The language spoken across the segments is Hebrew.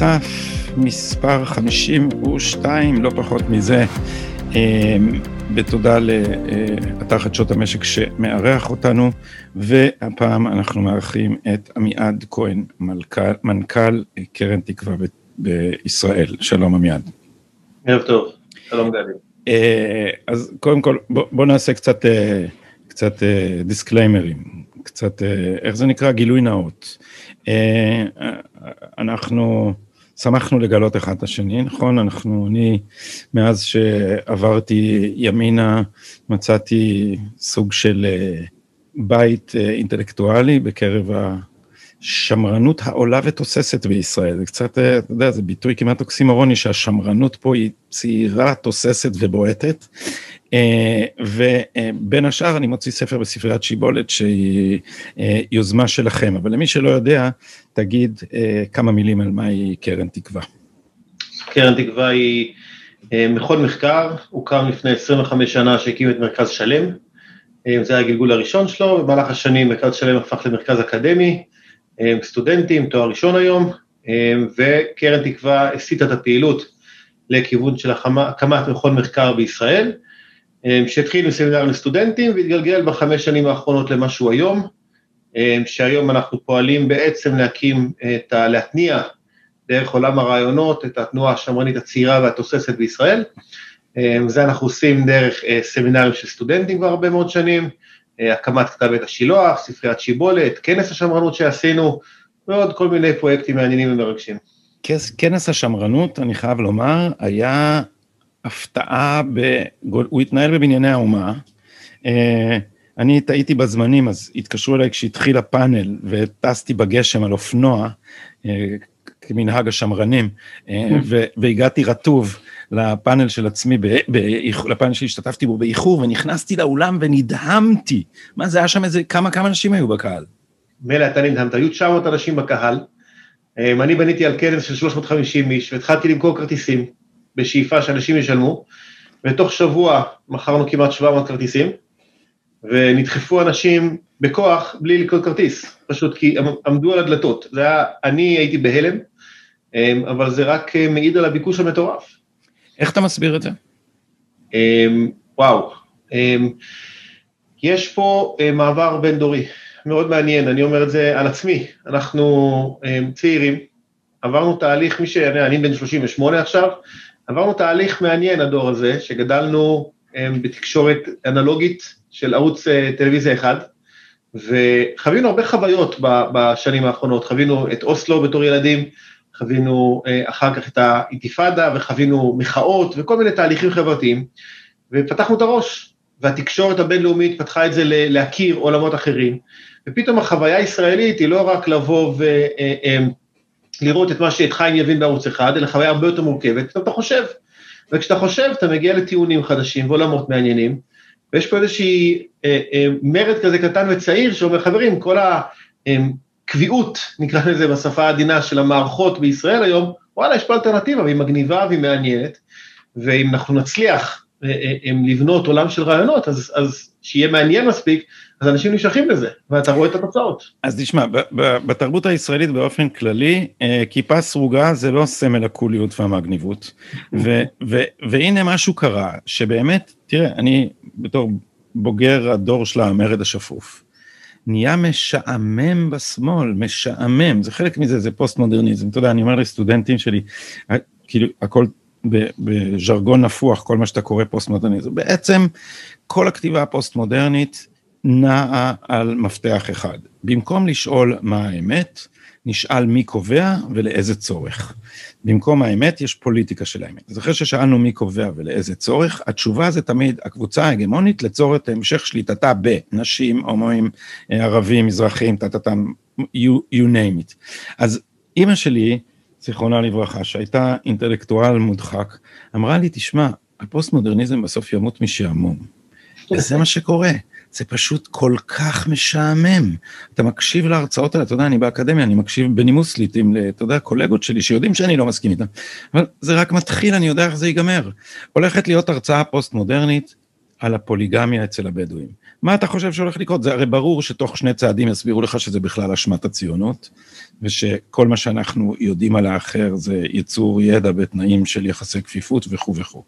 שומר סף מספר 52, לא פחות מזה, אה, בתודה לאתר חדשות המשק שמארח אותנו, והפעם אנחנו מארחים את עמיעד כהן, מנכ"ל, מנכ"ל קרן תקווה בישראל. שלום עמיעד. ערב טוב, שלום גדי. אה, אז קודם כל בוא, בוא נעשה קצת, אה, קצת דיסקליימרים, קצת, איך זה נקרא? גילוי נאות. אנחנו שמחנו לגלות אחד את השני, נכון? אנחנו, אני, מאז שעברתי ימינה, מצאתי סוג של אה, בית אה, אינטלקטואלי בקרב השמרנות העולה ותוססת בישראל. זה קצת, אה, אתה יודע, זה ביטוי כמעט אוקסימורוני שהשמרנות פה היא צעירה, תוססת ובועטת. אה, ובין השאר אני מוציא ספר בספריית שיבולת שהיא אה, יוזמה שלכם, אבל למי שלא יודע, תגיד אה, כמה מילים על מהי קרן תקווה. קרן תקווה היא מכון מחקר, הוקם לפני 25 שנה שהקים את מרכז שלם, זה היה הגלגול הראשון שלו, במהלך השנים מרכז שלם הפך למרכז אקדמי, סטודנטים, תואר ראשון היום, וקרן תקווה הסיטה את הפעילות לכיוון של הקמת מכון מחקר בישראל, שהתחיל מסמינר לסטודנטים והתגלגל בחמש שנים האחרונות למשהו היום, אה, שהיום אנחנו פועלים בעצם להקים את ה... להתניע דרך עולם הרעיונות את התנועה השמרנית הצעירה והתוססת בישראל. אה, זה אנחנו עושים דרך סמינרים של סטודנטים כבר הרבה מאוד שנים, הקמת כתב עת השילוח, ספריית שיבולת, כנס השמרנות שעשינו, ועוד כל מיני פרויקטים מעניינים ומרגשים. כנס השמרנות, אני חייב לומר, היה הפתעה, ב... הוא התנהל בבנייני האומה. אה, אני טעיתי בזמנים, אז התקשרו אליי כשהתחיל הפאנל וטסתי בגשם על אופנוע, אה, כמנהג השמרנים, אה, והגעתי רטוב לפאנל של עצמי, לפאנל שהשתתפתי בו באיחור, ונכנסתי לאולם ונדהמתי. מה זה היה שם איזה, כמה, כמה אנשים היו בקהל? מילא אתה נדהמת, היו 900 אנשים בקהל. אני בניתי על כנס של 350 איש, והתחלתי למכור כרטיסים. בשאיפה שאנשים ישלמו, ותוך שבוע מכרנו כמעט 700 כרטיסים, ונדחפו אנשים בכוח בלי לקנות כרטיס, פשוט כי עמדו על הדלתות. זה היה, אני הייתי בהלם, אמ, אבל זה רק אה, מעיד על הביקוש המטורף. איך אתה מסביר את זה? אמ, וואו, אמ, יש פה אה, מעבר בין דורי, מאוד מעניין, אני אומר את זה על עצמי, אנחנו צעירים, עברנו תהליך, מי ש... אני בן 38 עכשיו, עברנו תהליך מעניין, הדור הזה, שגדלנו um, בתקשורת אנלוגית של ערוץ uh, טלוויזיה אחד, וחווינו הרבה חוויות בשנים האחרונות, חווינו את אוסלו בתור ילדים, חווינו uh, אחר כך את האינתיפאדה, וחווינו מחאות וכל מיני תהליכים חברתיים, ופתחנו את הראש, והתקשורת הבינלאומית פתחה את זה להכיר עולמות אחרים, ופתאום החוויה הישראלית היא לא רק לבוא. Uh, um, לראות את מה שאת חיים יבין בערוץ אחד, אלא חוויה הרבה יותר מורכבת, אתה חושב. וכשאתה חושב, אתה מגיע לטיעונים חדשים ועולמות מעניינים, ויש פה איזושהי אה, אה, מרד כזה קטן וצעיר שאומר, חברים, כל הקביעות, נקרא לזה בשפה העדינה, של המערכות בישראל היום, וואלה, יש פה אלטרנטיבה, והיא מגניבה והיא מעניינת, ואם אנחנו נצליח אה, אה, אה לבנות עולם של רעיונות, אז, אז שיהיה מעניין מספיק, אז אנשים נמשכים לזה, ואתה רואה את התוצאות. אז תשמע, בתרבות הישראלית באופן כללי, אה, כיפה סרוגה זה לא סמל הקוליות והמגניבות. והנה משהו קרה, שבאמת, תראה, אני בתור בוגר הדור של המרד השפוף, נהיה משעמם בשמאל, משעמם, זה חלק מזה, זה פוסט מודרניזם, אתה יודע, אני אומר לסטודנטים שלי, כאילו הכל בז'רגון נפוח, כל מה שאתה קורא פוסט מודרניזם, בעצם כל הכתיבה הפוסט מודרנית נעה על מפתח אחד. במקום לשאול מה האמת, נשאל מי קובע ולאיזה צורך. במקום האמת יש פוליטיקה של האמת. אז אחרי ששאלנו מי קובע ולאיזה צורך, התשובה זה תמיד הקבוצה ההגמונית לצורך המשך שליטתה בנשים, הומואים, ערבים, מזרחים, טה-טה-טה, you, you name it. אז אימא שלי, זיכרונה לברכה, שהייתה אינטלקטואל מודחק, אמרה לי, תשמע, הפוסט מודרניזם בסוף ימות משעמום. וזה מה שקורה. זה פשוט כל כך משעמם. אתה מקשיב להרצאות האלה, אתה יודע, אני באקדמיה, אני מקשיב בנימוס לעיתים, אתה יודע, קולגות שלי שיודעים שאני לא מסכים איתם, אבל זה רק מתחיל, אני יודע איך זה ייגמר. הולכת להיות הרצאה פוסט-מודרנית על הפוליגמיה אצל הבדואים. מה אתה חושב שהולך לקרות? זה הרי ברור שתוך שני צעדים יסבירו לך שזה בכלל אשמת הציונות, ושכל מה שאנחנו יודעים על האחר זה ייצור ידע בתנאים של יחסי כפיפות וכו' וכו'.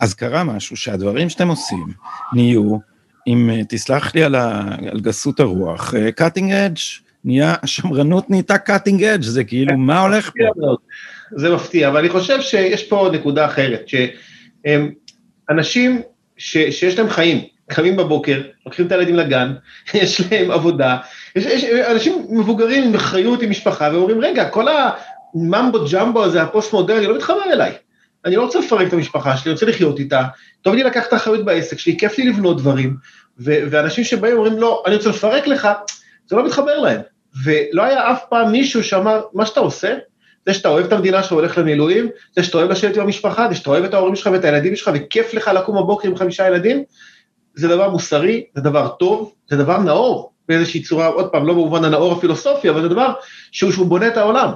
אז קרה משהו שהדברים שאתם עושים נהיו, אם תסלח לי על, ה, על גסות הרוח, cutting edge, נהיה, השמרנות נהייתה cutting edge, זה כאילו, מה הולך פה? זה מפתיע, אבל אני חושב שיש פה נקודה אחרת, שאנשים ש, שיש להם חיים, קמים בבוקר, לוקחים את הילדים לגן, יש להם עבודה, יש, יש אנשים מבוגרים עם אחריות, עם משפחה, ואומרים, רגע, כל הממבו ג'מבו הזה, הפוסט מודרני, לא מתחבר אליי. אני לא רוצה לפרק את המשפחה שלי, אני רוצה לחיות איתה, טוב לי לקחת את האחריות בעסק שלי, כיף לי לבנות דברים, ו- ואנשים שבאים אומרים, לא, אני רוצה לפרק לך, זה לא מתחבר להם. ולא היה אף פעם מישהו שאמר, מה שאתה עושה, זה שאתה אוהב את המדינה שאתה הולך למילואים, זה שאתה אוהב לשבת עם המשפחה, זה שאתה אוהב את ההורים שלך ואת הילדים שלך, וכיף לך לקום בבוקר עם חמישה ילדים, זה דבר מוסרי, זה דבר טוב, זה דבר נאור, באיזושהי צורה, עוד פעם, לא במובן הנאור הפילוסופי, אבל זה דבר שהוא, שהוא בונה את העולם.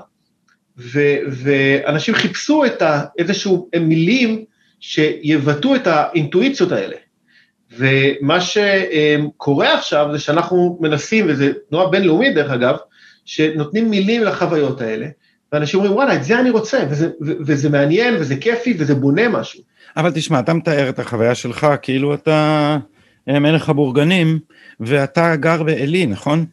ו, ואנשים חיפשו את ה, איזשהו מילים שיבטאו את האינטואיציות האלה. ומה שקורה עכשיו זה שאנחנו מנסים, וזו תנועה בינלאומית דרך אגב, שנותנים מילים לחוויות האלה, ואנשים אומרים, וואלה, את זה אני רוצה, וזה, וזה מעניין, וזה כיפי, וזה בונה משהו. אבל תשמע, אתה מתאר את החוויה שלך כאילו אתה מלך הבורגנים, ואתה גר בעלי, נכון?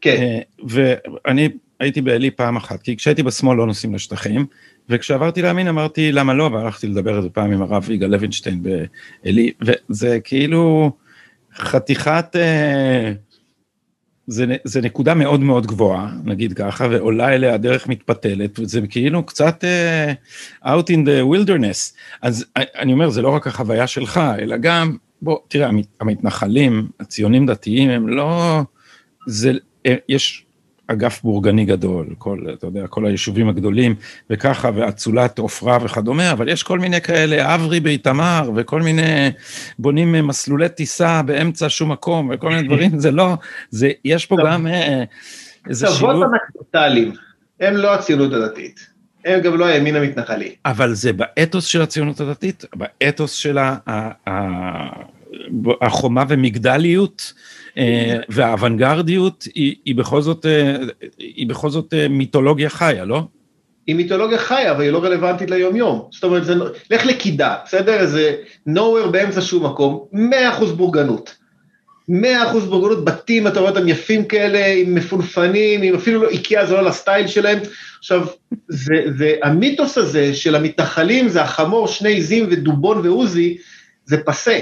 כן. אה, ואני הייתי בעלי פעם אחת, כי כשהייתי בשמאל לא נוסעים לשטחים, וכשעברתי לימין אמרתי למה לא, והלכתי לדבר איזה פעם עם הרב יגאל לוינשטיין בעלי, וזה כאילו חתיכת... אה, זה, זה נקודה מאוד מאוד גבוהה, נגיד ככה, ועולה אליה דרך מתפתלת, וזה כאילו קצת uh, out in the wilderness. אז אני אומר, זה לא רק החוויה שלך, אלא גם, בוא, תראה, המתנחלים, הציונים דתיים, הם לא, זה, יש אגף בורגני גדול, כל, אתה יודע, כל היישובים הגדולים וככה, ואצולת עופרה וכדומה, אבל יש כל מיני כאלה, אברי באיתמר, וכל מיני בונים מסלולי טיסה באמצע שום מקום, וכל מיני דברים, זה לא, זה, יש פה גם אה, איזה שילוב. אבות אנקדוטליים, הם לא הציונות הדתית. הם גם לא הימין המתנחלי. אבל זה באתוס של הציונות הדתית, באתוס של החומה ומגדליות, והאוונגרדיות היא, היא בכל זאת, אה, היא בכל זאת אה, מיתולוגיה חיה, לא? היא מיתולוגיה חיה, אבל היא לא רלוונטית ליום-יום. זאת אומרת, זה, לך לקידה, בסדר? איזה nowhere באמצע שום מקום, 100% בורגנות. 100% בורגנות, בתים, אתה רואה אותם יפים כאלה, עם מפונפנים, עם אפילו לא איקאה, זה לא לסטייל שלהם. עכשיו, זה, זה, המיתוס הזה של המתנחלים, זה החמור, שני עזים ודובון ועוזי, זה פסה.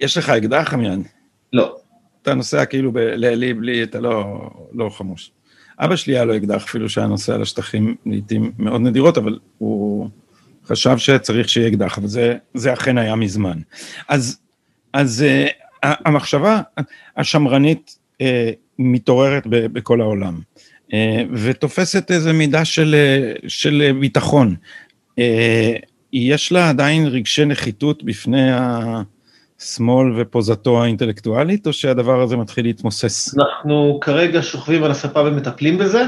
יש לך אקדח, עמיין? לא. אתה נוסע כאילו לעלי בלי, אתה לא, לא חמוש. אבא שלי היה לו אקדח, אפילו שהיה נוסע לשטחים לעיתים מאוד נדירות, אבל הוא חשב שצריך שיהיה אקדח, אבל זה, זה אכן היה מזמן. אז, אז uh, המחשבה השמרנית uh, מתעוררת ב, בכל העולם, uh, ותופסת איזו מידה של, של ביטחון. Uh, יש לה עדיין רגשי נחיתות בפני ה... שמאל ופוזתו האינטלקטואלית, או שהדבר הזה מתחיל להתמוסס? אנחנו כרגע שוכבים על הספה ומטפלים בזה,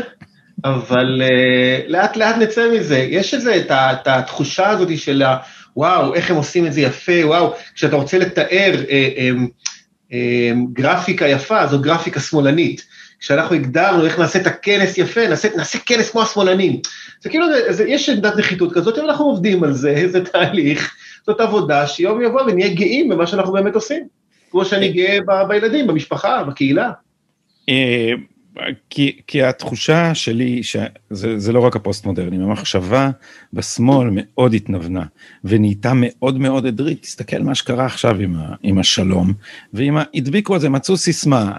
אבל uh, לאט לאט נצא מזה. יש את זה, את, את התחושה הזאת של ה... וואו, איך הם עושים את זה יפה, וואו, כשאתה רוצה לתאר uh, um, um, גרפיקה יפה, זו גרפיקה שמאלנית. כשאנחנו הגדרנו איך נעשה את הכנס יפה, נעשה, נעשה כנס כמו השמאלנים. זה כאילו, זה, יש עמדת נחיתות כזאת, ואנחנו עובדים על זה, זה תהליך. זאת עבודה שיום יבוא ונהיה גאים במה שאנחנו באמת עושים. כמו שאני אה. גאה ב, בילדים, במשפחה, בקהילה. אה, כי, כי התחושה שלי שזה לא רק הפוסט מודרני, המחשבה בשמאל מאוד התנוונה ונהייתה מאוד מאוד עדרית, תסתכל מה שקרה עכשיו עם, ה, עם השלום, ועם ה... הדביקו על זה, מצאו סיסמה,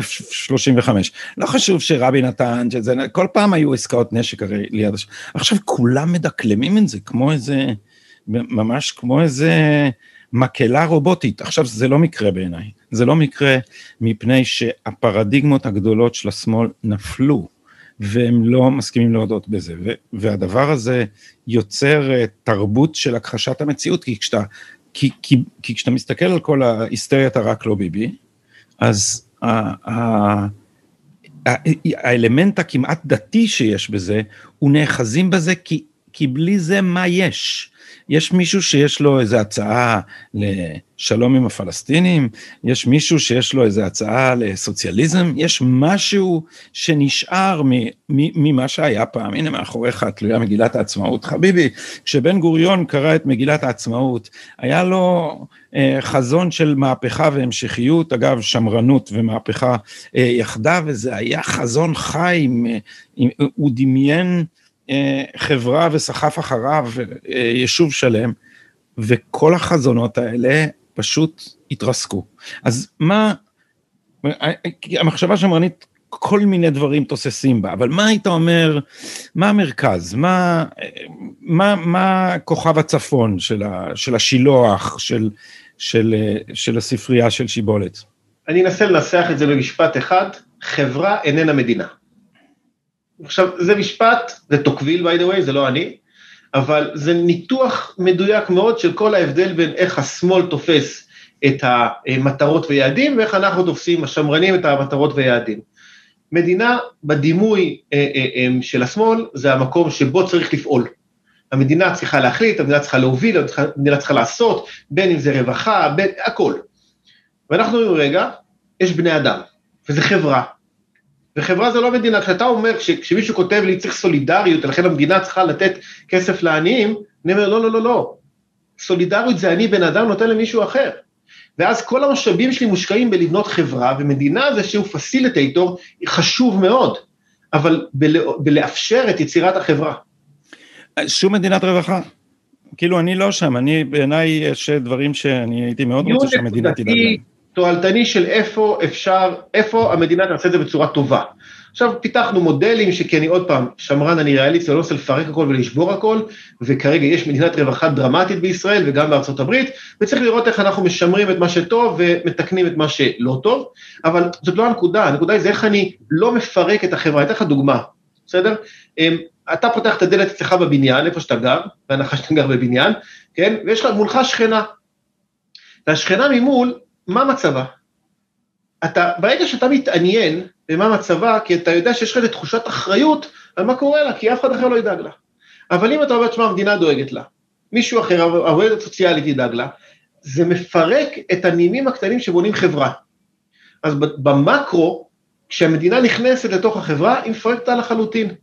F-35, לא חשוב שרבין נתן, שזה, כל פעם היו עסקאות נשק הרי ליד השלום, עכשיו כולם מדקלמים את זה כמו איזה... ממש כמו איזה מקהלה רובוטית. עכשיו, זה לא מקרה בעיניי, זה לא מקרה מפני שהפרדיגמות הגדולות של השמאל נפלו, והם לא מסכימים להודות בזה. והדבר הזה יוצר אה, תרבות של הכחשת המציאות, כי כשאתה, כי, כי, כי כשאתה מסתכל על כל ההיסטריית הרק לא ביבי, אז ה, ה, האלמנט הכמעט דתי שיש בזה, הוא נאחזים בזה כי כי בלי זה מה יש? יש מישהו שיש לו איזו הצעה לשלום עם הפלסטינים? יש מישהו שיש לו איזו הצעה לסוציאליזם? יש משהו שנשאר ממה שהיה פעם? הנה מאחוריך תלויה מגילת העצמאות. חביבי, כשבן גוריון קרא את מגילת העצמאות, היה לו אה, חזון של מהפכה והמשכיות, אגב שמרנות ומהפכה אה, יחדיו, וזה היה חזון חי, הוא דמיין אה, חברה וסחף אחריו אה, יישוב שלם, וכל החזונות האלה פשוט התרסקו. אז מה, אה, המחשבה שמרנית, כל מיני דברים תוססים בה, אבל מה היית אומר, מה המרכז, מה, מה, מה כוכב הצפון של, ה, של השילוח, של, של, של הספרייה של שיבולת? אני אנסה לנסח את זה במשפט אחד, חברה איננה מדינה. עכשיו, זה משפט, זה טוקוויל, by the way, זה לא אני, אבל זה ניתוח מדויק מאוד של כל ההבדל בין איך השמאל תופס את המטרות ויעדים, ואיך אנחנו תופסים, השמרנים, את המטרות ויעדים. מדינה בדימוי אה, אה, אה, של השמאל, זה המקום שבו צריך לפעול. המדינה צריכה להחליט, המדינה צריכה להוביל, המדינה צריכה לעשות, בין אם זה רווחה, בין, הכל. ואנחנו אומרים, רגע, יש בני אדם, וזה חברה, וחברה זה לא מדינה, כשאתה אומר, כשמישהו כותב לי צריך סולידריות, ולכן המדינה צריכה לתת כסף לעניים, אני אומר, לא, לא, לא, לא. סולידריות זה אני בן אדם נותן למישהו אחר. ואז כל המשאבים שלי מושקעים בלבנות חברה, ומדינה זה שהוא פסיליטייטור, חשוב מאוד, אבל בלא, בלאפשר את יצירת החברה. שום מדינת רווחה. כאילו אני לא שם, אני בעיניי יש דברים שאני הייתי מאוד רוצה שהמדינה תדאג להם. תועלתני של איפה אפשר, איפה המדינה תעשה את זה בצורה טובה. עכשיו פיתחנו מודלים שכי אני עוד פעם, שמרן אני ריאליסט, אני לא רוצה לפרק הכל ולשבור הכל, וכרגע יש מדינת רווחה דרמטית בישראל וגם בארצות הברית, וצריך לראות איך אנחנו משמרים את מה שטוב ומתקנים את מה שלא טוב, אבל זאת לא הנקודה, הנקודה היא זה איך אני לא מפרק את החברה, אתן לך דוגמה, בסדר? אמ, אתה פותח את הדלת אצלך בבניין, איפה שאתה גר, בהנחה שאתה גר בבניין, כן? ויש לך מולך שכנה. והשכנה ממול מה מצבה? אתה, ברגע שאתה מתעניין במה מצבה, כי אתה יודע שיש לך איזו תחושת אחריות על מה קורה לה, כי אף אחד אחר לא ידאג לה. אבל אם אתה אומר, תשמע, המדינה דואגת לה, מישהו אחר, העובדת הסוציאלית ידאג לה, זה מפרק את הנימים הקטנים שבונים חברה. אז במקרו, כשהמדינה נכנסת לתוך החברה, היא מפרקת אותה לחלוטין.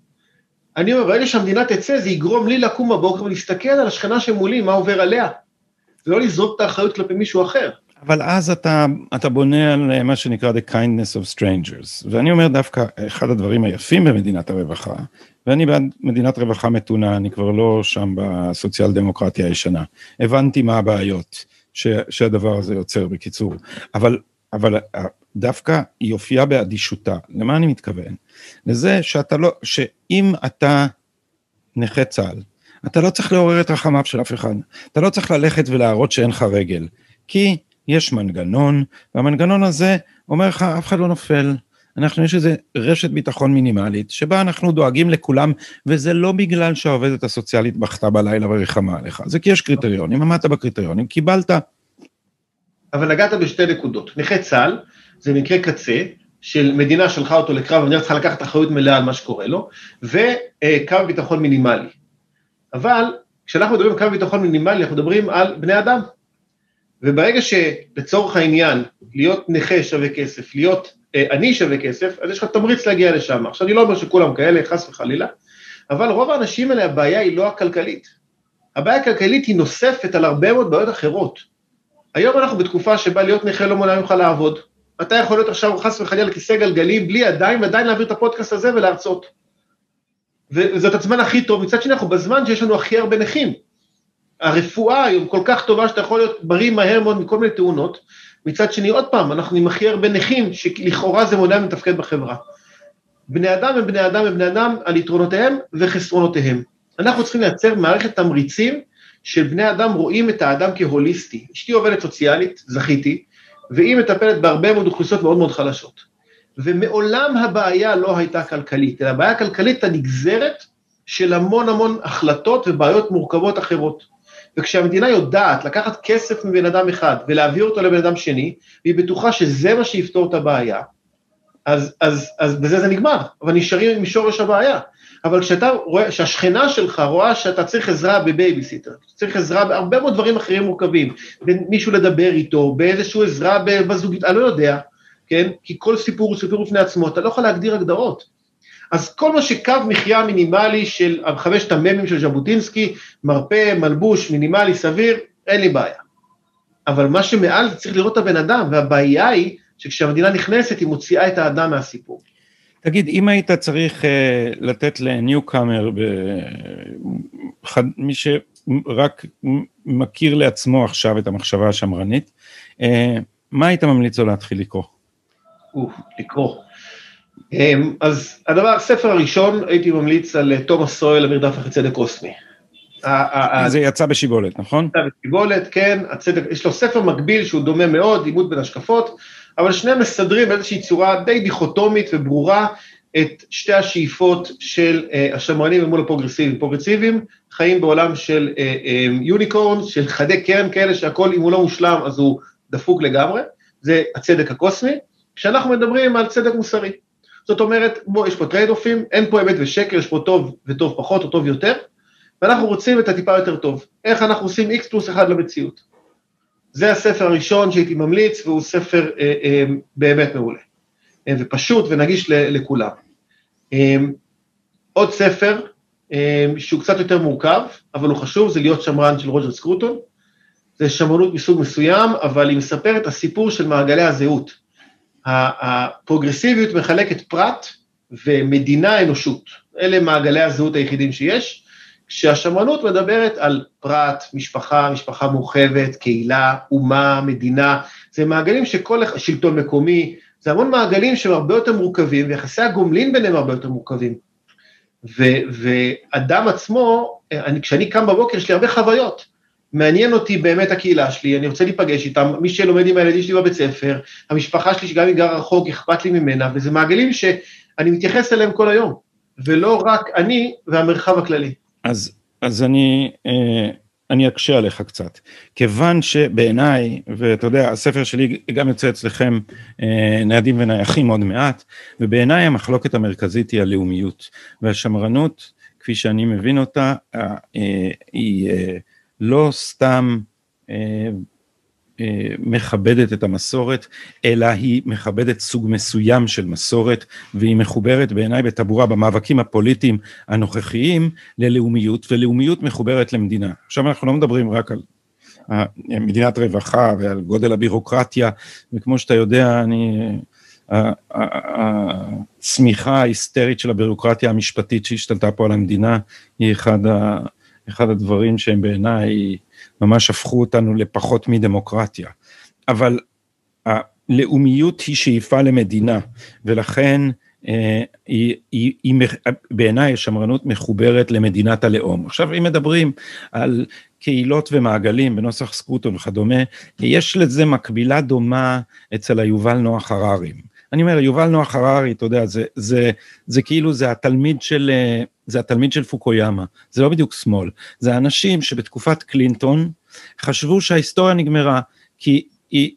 אני אומר, ברגע שהמדינה תצא, זה יגרום לי לקום בבוקר ולהסתכל על השכנה שמולי, מה עובר עליה. זה לא לזרוק את האחריות כלפי מישהו אחר. אבל אז אתה, אתה בונה על אה, מה שנקרא The kindness of strangers, ואני אומר דווקא, אחד הדברים היפים במדינת הרווחה, ואני בעד מדינת רווחה מתונה, אני כבר לא שם בסוציאל דמוקרטיה הישנה. הבנתי מה הבעיות ש, שהדבר הזה יוצר בקיצור, אבל, אבל אה, דווקא היא הופיעה באדישותה. למה אני מתכוון? לזה שאתה לא, שאם אתה נכה צה"ל, אתה לא צריך לעורר את רחמיו של אף אחד, אתה לא צריך ללכת ולהראות שאין לך רגל, כי יש מנגנון, והמנגנון הזה אומר לך, אף אחד לא נופל. אנחנו, יש איזה רשת ביטחון מינימלית, שבה אנחנו דואגים לכולם, וזה לא בגלל שהעובדת הסוציאלית בכתה בלילה וריחמה עליך, זה כי יש קריטריונים, עמדת בקריטריונים, קיבלת. אבל נגעת בשתי נקודות. נכה צה"ל זה מקרה קצה, של מדינה שלחה אותו לקרב, המדינה צריכה לקחת אחריות מלאה על מה שקורה לו, וקו ביטחון מינימלי. אבל כשאנחנו מדברים על קו ביטחון מינימלי, אנחנו מדברים על בני אדם. וברגע שלצורך העניין, להיות נכה שווה כסף, להיות אה, עני שווה כסף, אז יש לך תמריץ להגיע לשם. עכשיו, אני לא אומר שכולם כאלה, חס וחלילה, אבל רוב האנשים האלה, הבעיה היא לא הכלכלית. הבעיה הכלכלית היא נוספת על הרבה מאוד בעיות אחרות. היום אנחנו בתקופה שבה להיות נכה לא מונע ממך לעבוד. אתה יכול להיות עכשיו חס וחלילה על כיסא גלגלים, בלי עדיין ועדיין להעביר את הפודקאסט הזה ולהרצות. וזאת הזמן הכי טוב, מצד שני אנחנו בזמן שיש לנו הכי הרבה נכים. הרפואה היום כל כך טובה שאתה יכול להיות בריא מהר מאוד מכל מיני תאונות, מצד שני, עוד פעם, אנחנו עם הכי הרבה נכים, שלכאורה זה מונע מתפקד בחברה. בני אדם הם בני אדם הם בני אדם על יתרונותיהם וחסרונותיהם. אנחנו צריכים לייצר מערכת תמריצים של בני אדם רואים את האדם כהוליסטי. אשתי עובדת סוציאלית, זכיתי, והיא מטפלת בהרבה מאוד אוכלוסיות מאוד מאוד חלשות. ומעולם הבעיה לא הייתה כלכלית, אלא הבעיה הכלכלית הנגזרת של המון המון החלטות ובעיות מורכבות אחרות. וכשהמדינה יודעת לקחת כסף מבן אדם אחד ולהעביר אותו לבן אדם שני, והיא בטוחה שזה מה שיפתור את הבעיה, אז, אז, אז בזה זה נגמר, אבל נשארים עם שורש הבעיה. אבל כשאתה רואה, שהשכנה שלך רואה שאתה צריך עזרה בבייביסיטר, צריך עזרה בהרבה מאוד דברים אחרים מורכבים, בין מישהו לדבר איתו, באיזושהי עזרה בזוגית, אני לא יודע, כן? כי כל סיפור הוא סיפור בפני עצמו, אתה לא יכול להגדיר הגדרות. אז כל מה שקו מחיה מינימלי של חמשת המ"מים של ז'בוטינסקי, מרפא, מלבוש, מינימלי, סביר, אין לי בעיה. אבל מה שמעל זה צריך לראות את הבן אדם, והבעיה היא שכשהמדינה נכנסת היא מוציאה את האדם מהסיפור. תגיד, אם היית צריך uh, לתת לניוקאמר, מי שרק מכיר לעצמו עכשיו את המחשבה השמרנית, uh, מה היית ממליץ לו להתחיל לקרוא? אוף, לקרוא. Um, אז הדבר, הספר הראשון, הייתי ממליץ על אה, תומאס סואל, המרדף אחרי צדק קוסמי. זה יצא בשיבולת, נכון? יצא בשיבולת, כן, הצדק, יש לו ספר מקביל שהוא דומה מאוד, עימות בין השקפות, אבל שניהם מסדרים באיזושהי צורה די דיכוטומית וברורה את שתי השאיפות של אה, השמרנים מול הפרוגרסיבים. פרוגרסיבים חיים בעולם של unicorn, אה, אמ, של חדי קרן כאלה שהכל, אם הוא לא מושלם אז הוא דפוק לגמרי, זה הצדק הקוסמי, כשאנחנו מדברים על צדק מוסרי. זאת אומרת, בוא, יש פה trade-off ים, אין פה אמת ושקר, יש פה טוב וטוב פחות או טוב יותר, ואנחנו רוצים את הטיפה יותר טוב. איך אנחנו עושים x פלוס 1 למציאות. זה הספר הראשון שהייתי ממליץ, והוא ספר אה, אה, באמת מעולה. אה, ופשוט ונגיש ל, לכולם. אה, עוד ספר אה, שהוא קצת יותר מורכב, אבל הוא חשוב, זה להיות שמרן של רוג'ר סקרוטון. זה שמרנות מסוג מסוים, אבל היא מספרת את הסיפור של מעגלי הזהות. הפרוגרסיביות מחלקת פרט ומדינה אנושות. אלה מעגלי הזהות היחידים שיש. כשהשמרנות מדברת על פרט, משפחה, משפחה מורחבת, קהילה, אומה, מדינה, זה מעגלים שכל, שלטון מקומי, זה המון מעגלים שהם הרבה יותר מורכבים, ויחסי הגומלין ביניהם הרבה יותר מורכבים. ו, ואדם עצמו, אני, כשאני קם בבוקר, יש לי הרבה חוויות. מעניין אותי באמת הקהילה שלי, אני רוצה להיפגש איתם, מי שלומד עם הילדים שלי בבית ספר, המשפחה שלי שגם היא גרה רחוק, אכפת לי ממנה, וזה מעגלים שאני מתייחס אליהם כל היום, ולא רק אני והמרחב הכללי. אז, אז אני, אה, אני אקשה עליך קצת. כיוון שבעיניי, ואתה יודע, הספר שלי גם יוצא אצלכם אה, ניידים ונייחים עוד מעט, ובעיניי המחלוקת המרכזית היא הלאומיות. והשמרנות, כפי שאני מבין אותה, אה, היא לא סתם אה, מכבדת את המסורת, אלא היא מכבדת סוג מסוים של מסורת, והיא מחוברת בעיניי בטבורה במאבקים הפוליטיים הנוכחיים ללאומיות, ולאומיות מחוברת למדינה. עכשיו אנחנו לא מדברים רק על מדינת רווחה ועל גודל הבירוקרטיה, וכמו שאתה יודע, אני... הצמיחה ההיסטרית של הבירוקרטיה המשפטית שהשתלטה פה על המדינה היא אחד, אחד הדברים שהם בעיניי ממש הפכו אותנו לפחות מדמוקרטיה. אבל הלאומיות היא שאיפה למדינה, ולכן אה, היא, היא, היא, בעיניי השמרנות מחוברת למדינת הלאום. עכשיו אם מדברים על קהילות ומעגלים בנוסח סקרוטון וכדומה, יש לזה מקבילה דומה אצל היובל נוח הררים. אני אומר, יובל נוח הררי, אתה יודע, זה, זה, זה כאילו, זה התלמיד של, זה התלמיד של פוקויאמה, זה לא בדיוק שמאל, זה אנשים שבתקופת קלינטון חשבו שההיסטוריה נגמרה, כי,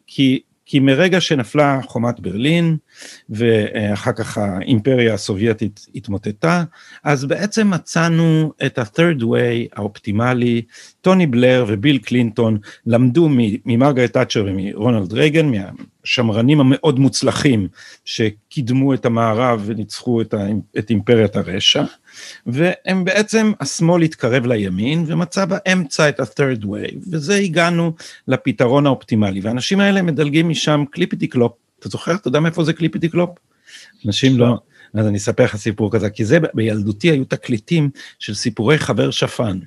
כי, כי מרגע שנפלה חומת ברלין ואחר כך האימפריה הסובייטית התמוטטה, אז בעצם מצאנו את ה-third way האופטימלי, טוני בלר וביל קלינטון למדו ממרגרט תאצ'ר ומרונלד רייגן, מהשמרנים המאוד מוצלחים שקידמו את המערב וניצחו את, את אימפריית הרשע, והם בעצם, השמאל התקרב לימין ומצא באמצע את ה-third way, וזה הגענו לפתרון האופטימלי, והאנשים האלה מדלגים משם קליפיטי קלופ, אתה זוכר? אתה יודע מאיפה זה קליפיטי קלופ? אנשים לא, אז אני אספר לך סיפור כזה, כי זה בילדותי היו תקליטים של סיפורי חבר שפן.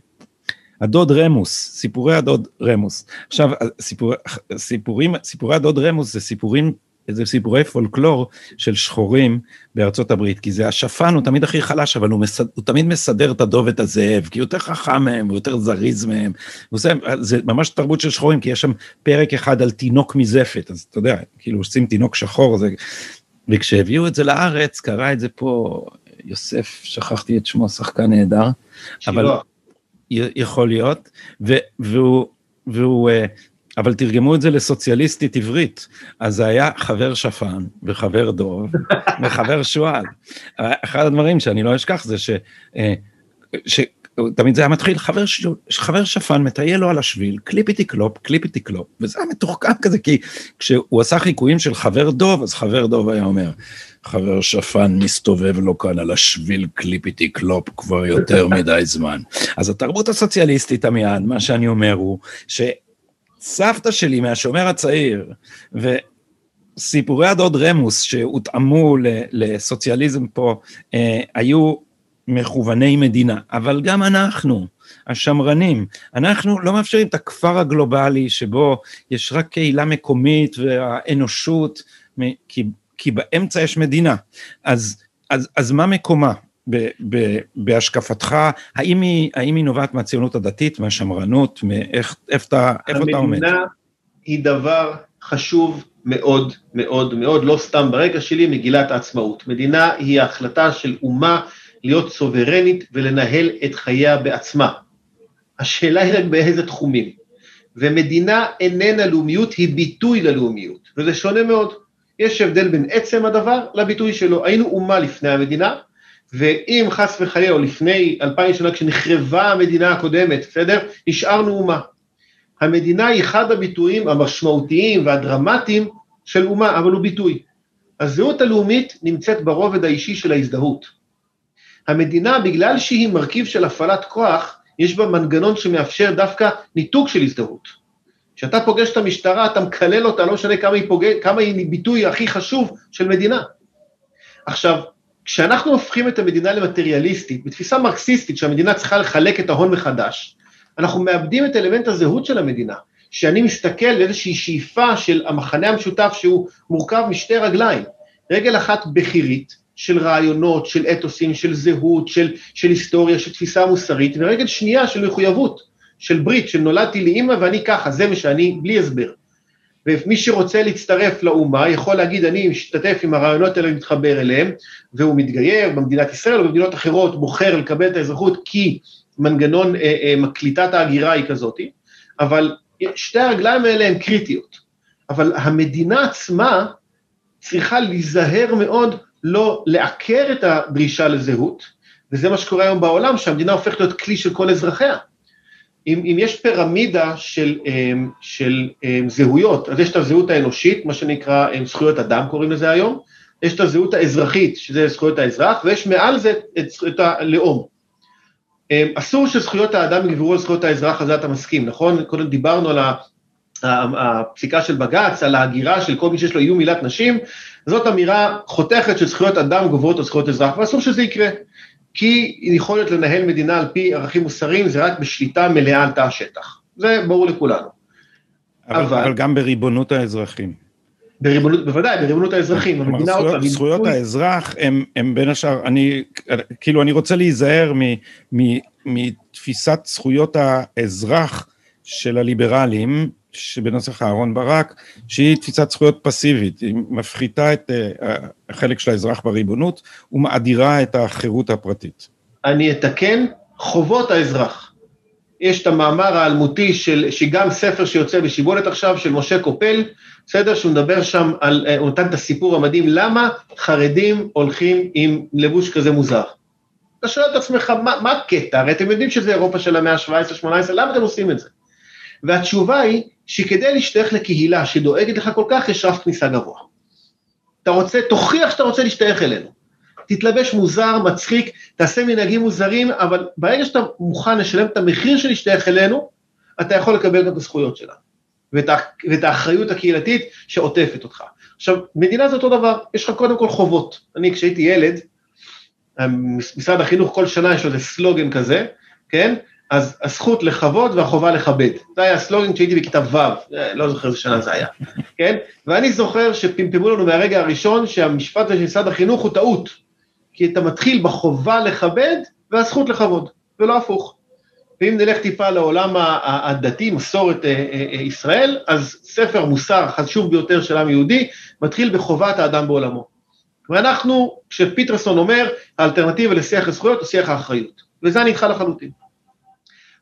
הדוד רמוס, סיפורי הדוד רמוס. עכשיו, סיפור, סיפורים, סיפורי הדוד רמוס זה סיפורים איזה סיפורי פולקלור של שחורים בארצות הברית, כי זה השפן הוא תמיד הכי חלש, אבל הוא, מסד, הוא תמיד מסדר את הדוב ואת הזאב, כי הוא יותר חכם מהם, הוא יותר זריז מהם. זה, זה ממש תרבות של שחורים, כי יש שם פרק אחד על תינוק מזפת, אז אתה יודע, כאילו עושים תינוק שחור, זה... וכשהביאו את זה לארץ, קרא את זה פה יוסף, שכחתי את שמו, שחקן נהדר, אבל יכול להיות, ו, והוא, והוא, אה, אבל תרגמו את זה לסוציאליסטית עברית, אז זה היה חבר שפן וחבר דוב וחבר שועל. אחד הדברים שאני לא אשכח זה ש... אה, ש... תמיד זה היה מתחיל, חבר, ש... חבר שפן מטייל לו על השביל, קליפיטי קלופ, קליפיטי קלופ, וזה היה מתוחכם כזה, כי כשהוא עשה חיקויים של חבר דוב, אז חבר דוב היה אומר, חבר שפן מסתובב לו כאן על השביל קליפיטי קלופ כבר יותר מדי זמן. אז התרבות הסוציאליסטית, עמיעד, מה שאני אומר הוא, שסבתא שלי מהשומר הצעיר, וסיפורי הדוד רמוס שהותאמו לסוציאליזם פה, אה, היו מכווני מדינה, אבל גם אנחנו, השמרנים, אנחנו לא מאפשרים את הכפר הגלובלי שבו יש רק קהילה מקומית והאנושות, כי, כי באמצע יש מדינה. אז, אז, אז מה מקומה ב, ב, בהשקפתך? האם היא, האם היא נובעת מהציונות הדתית, מהשמרנות, מאיך, איפה אתה, איפה אתה עומד? המדינה היא דבר חשוב מאוד מאוד מאוד, לא סתם ברקע שלי מגילת העצמאות. מדינה היא ההחלטה של אומה להיות סוברנית ולנהל את חייה בעצמה. השאלה היא רק באיזה תחומים. ומדינה איננה לאומיות, היא ביטוי ללאומיות, וזה שונה מאוד. יש הבדל בין עצם הדבר לביטוי שלו. היינו אומה לפני המדינה, ואם חס וחלילה, או לפני אלפיים שנה כשנחרבה המדינה הקודמת, בסדר? נשארנו אומה. המדינה היא אחד הביטויים המשמעותיים והדרמטיים של אומה, אבל הוא ביטוי. הזהות הלאומית נמצאת ברובד האישי של ההזדהות. המדינה, בגלל שהיא מרכיב של הפעלת כוח, יש בה מנגנון שמאפשר דווקא ניתוק של הזדהות. כשאתה פוגש את המשטרה, אתה מקלל אותה, לא משנה כמה היא, פוגש, כמה היא ביטוי הכי חשוב של מדינה. עכשיו, כשאנחנו הופכים את המדינה למטריאליסטית, בתפיסה מרקסיסטית שהמדינה צריכה לחלק את ההון מחדש, אנחנו מאבדים את אלמנט הזהות של המדינה, שאני מסתכל לאיזושהי שאיפה של המחנה המשותף שהוא מורכב משתי רגליים, רגל אחת בכירית, של רעיונות, של אתוסים, של זהות, של, של היסטוריה, של תפיסה מוסרית, ורגל שנייה של מחויבות, של ברית, של נולדתי לאימא ואני ככה, זה מה שאני, בלי הסבר. ומי שרוצה להצטרף לאומה יכול להגיד, אני משתתף עם הרעיונות האלה, מתחבר אליהם, והוא מתגייר במדינת ישראל או במדינות אחרות, בוחר לקבל את האזרחות כי מנגנון אה, אה, מקליטת ההגירה היא כזאתי, אבל שתי הרגליים האלה הן קריטיות. אבל המדינה עצמה צריכה להיזהר מאוד לא לעקר את הדרישה לזהות, וזה מה שקורה היום בעולם, שהמדינה הופכת להיות כלי של כל אזרחיה. אם, אם יש פירמידה של, אמ, של אמ, זהויות, אז יש את הזהות האנושית, מה שנקרא אמ, זכויות אדם קוראים לזה היום, יש את הזהות האזרחית, שזה זכויות האזרח, ויש מעל זה את, את הלאום. אסור שזכויות האדם יגברו על זכויות האזרח, על זה אתה מסכים, נכון? קודם דיברנו על הפסיקה של בג"ץ, על ההגירה של כל מי שיש לו איום מילת נשים, זאת אמירה חותכת של זכויות אדם גוברות על זכויות אזרח, ואסור שזה יקרה. כי יכולת לנהל מדינה על פי ערכים מוסריים זה רק בשליטה מלאה על תא השטח. זה ברור לכולנו. אבל, אבל, אבל גם בריבונות האזרחים. בריבונות, בוודאי, בריבונות האזרחים. כלומר, זכויות, אותה, זכויות ריבונות... האזרח הם, הם בין השאר, אני, כאילו, אני רוצה להיזהר מתפיסת זכויות האזרח של הליברלים, שבנוסח אהרן ברק, שהיא תפיסת זכויות פסיבית, היא מפחיתה את אה, החלק של האזרח בריבונות ומאדירה את החירות הפרטית. אני אתקן, חובות האזרח. יש את המאמר האלמותי של, שגם ספר שיוצא בשיבולת עכשיו, של משה קופל, בסדר? שהוא מדבר שם על, אה, הוא נתן את הסיפור המדהים, למה חרדים הולכים עם לבוש כזה מוזר. אתה שואל את עצמך, מה, מה הקטע? הרי אתם יודעים שזה אירופה של המאה ה-17-18, למה אתם עושים את זה? והתשובה היא שכדי להשתייך לקהילה שדואגת לך כל כך, יש רף כניסה גבוה. אתה רוצה, תוכיח שאתה רוצה להשתייך אלינו. תתלבש מוזר, מצחיק, תעשה מנהגים מוזרים, אבל ברגע שאתה מוכן לשלם את המחיר של להשתייך אלינו, אתה יכול לקבל גם את הזכויות שלה, ואת, ואת האחריות הקהילתית שעוטפת אותך. עכשיו, מדינה זה אותו דבר, יש לך קודם כל חובות. אני, כשהייתי ילד, משרד החינוך כל שנה יש לו איזה סלוגן כזה, כן? אז הזכות לכבוד והחובה לכבד. זה היה הסלוגן כשהייתי בכיתה ו', אה, לא זוכר איזה שנה זה היה, כן? ואני זוכר שפמפמו לנו מהרגע הראשון שהמשפט הזה של משרד החינוך הוא טעות, כי אתה מתחיל בחובה לכבד והזכות לכבוד, ולא הפוך. ואם נלך טיפה לעולם הדתי, מסורת אה, אה, ישראל, אז ספר מוסר חשוב ביותר של עם יהודי, מתחיל בחובת האדם בעולמו. ואנחנו, כשפיטרסון אומר, האלטרנטיבה לשיח הזכויות הוא שיח האחריות, וזה אני איתך לחלוטין.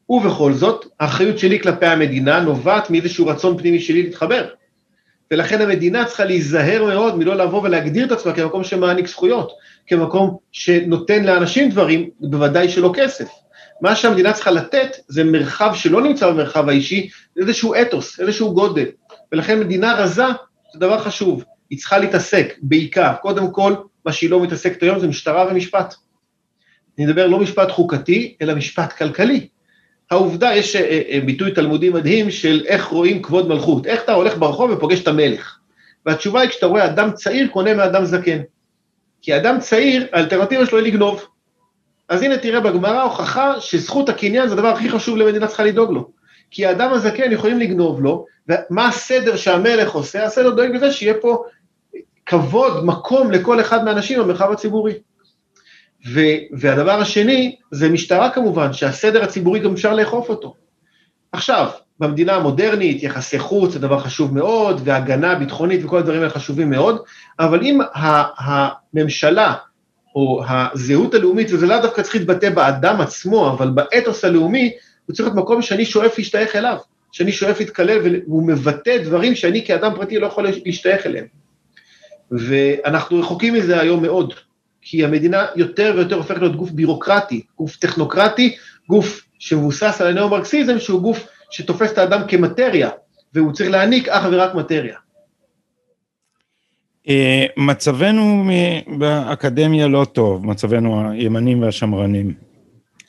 ובכל זאת, האחריות שלי כלפי המדינה נובעת מאיזשהו רצון פנימי שלי להתחבר. ולכן המדינה צריכה להיזהר מאוד מלא לבוא ולהגדיר את עצמה כמקום שמעניק זכויות, כמקום שנותן לאנשים דברים, בוודאי שלא כסף. מה שהמדינה צריכה לתת זה מרחב שלא נמצא במרחב האישי, איזשהו אתוס, איזשהו גודל. ולכן מדינה רזה זה דבר חשוב, היא צריכה להתעסק בעיקר, קודם כל, מה שהיא לא מתעסקת היום זה משטרה ומשפט. אני מדבר לא משפט חוקתי, אלא משפט כלכלי. העובדה, יש אה, אה, ביטוי תלמודי מדהים של איך רואים כבוד מלכות, איך אתה הולך ברחוב ופוגש את המלך. והתשובה היא כשאתה רואה אדם צעיר קונה מאדם זקן. כי אדם צעיר, האלטרנטיבה שלו היא לגנוב. אז הנה תראה בגמרא הוכחה שזכות הקניין זה הדבר הכי חשוב למדינה צריכה לדאוג לו. כי האדם הזקן יכולים לגנוב לו, ומה הסדר שהמלך עושה? הסדר דואג לזה שיהיה פה כבוד, מקום לכל אחד מהאנשים במרחב הציבורי. ו, והדבר השני זה משטרה כמובן, שהסדר הציבורי גם אפשר לאכוף אותו. עכשיו, במדינה המודרנית, יחסי חוץ זה דבר חשוב מאוד, והגנה ביטחונית וכל הדברים האלה חשובים מאוד, אבל אם הממשלה או הזהות הלאומית, וזה לאו דווקא צריך להתבטא באדם עצמו, אבל באתוס הלאומי, הוא צריך להיות מקום שאני שואף להשתייך אליו, שאני שואף להתקלל, והוא מבטא דברים שאני כאדם פרטי לא יכול להשתייך אליהם. ואנחנו רחוקים מזה היום מאוד, כי המדינה יותר ויותר הופכת להיות גוף בירוקרטי, גוף טכנוקרטי, גוף שמבוסס על הנאו-מרקסיזם, שהוא גוף שתופס את האדם כמטריה, והוא צריך להעניק אך ורק מטריה. אה, מצבנו באקדמיה לא טוב, מצבנו הימנים והשמרנים.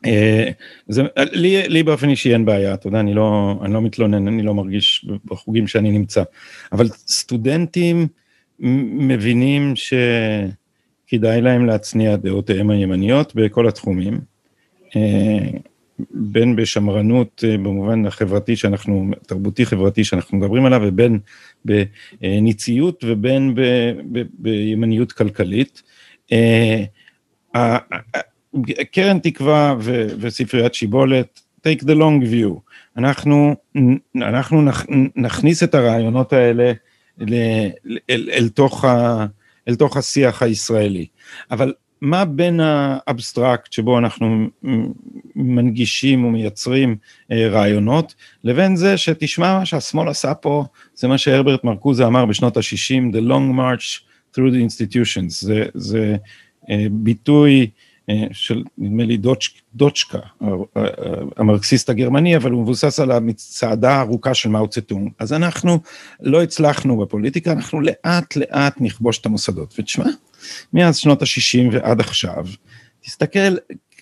אה, זה, לי, לי באופן אישי אין בעיה, אתה יודע, אני לא, אני לא מתלונן, אני לא מרגיש בחוגים שאני נמצא, אבל סטודנטים מבינים שכדאי להם להצניע דעותיהם הימניות בכל התחומים. אה, בין בשמרנות אה, במובן החברתי שאנחנו, תרבותי חברתי שאנחנו מדברים עליו, ובין בניציות ובין ב, ב, בימניות כלכלית. אה, קרן תקווה וספריית שיבולת, take the long view. אנחנו, אנחנו נכניס את הרעיונות האלה אל, אל, אל, תוך ה, אל תוך השיח הישראלי. אבל מה בין האבסטרקט שבו אנחנו מנגישים ומייצרים אה, רעיונות, לבין זה שתשמע מה שהשמאל עשה פה, זה מה שהרברט מרקוזה אמר בשנות ה-60, The long march through the institutions, זה, זה אה, ביטוי של נדמה לי דוצ', דוצ'קה, המרקסיסט הגרמני, אבל הוא מבוסס על הצעדה הארוכה של מאו צטונג. אז אנחנו לא הצלחנו בפוליטיקה, אנחנו לאט לאט נכבוש את המוסדות. ותשמע, מאז שנות ה-60 ועד עכשיו, תסתכל,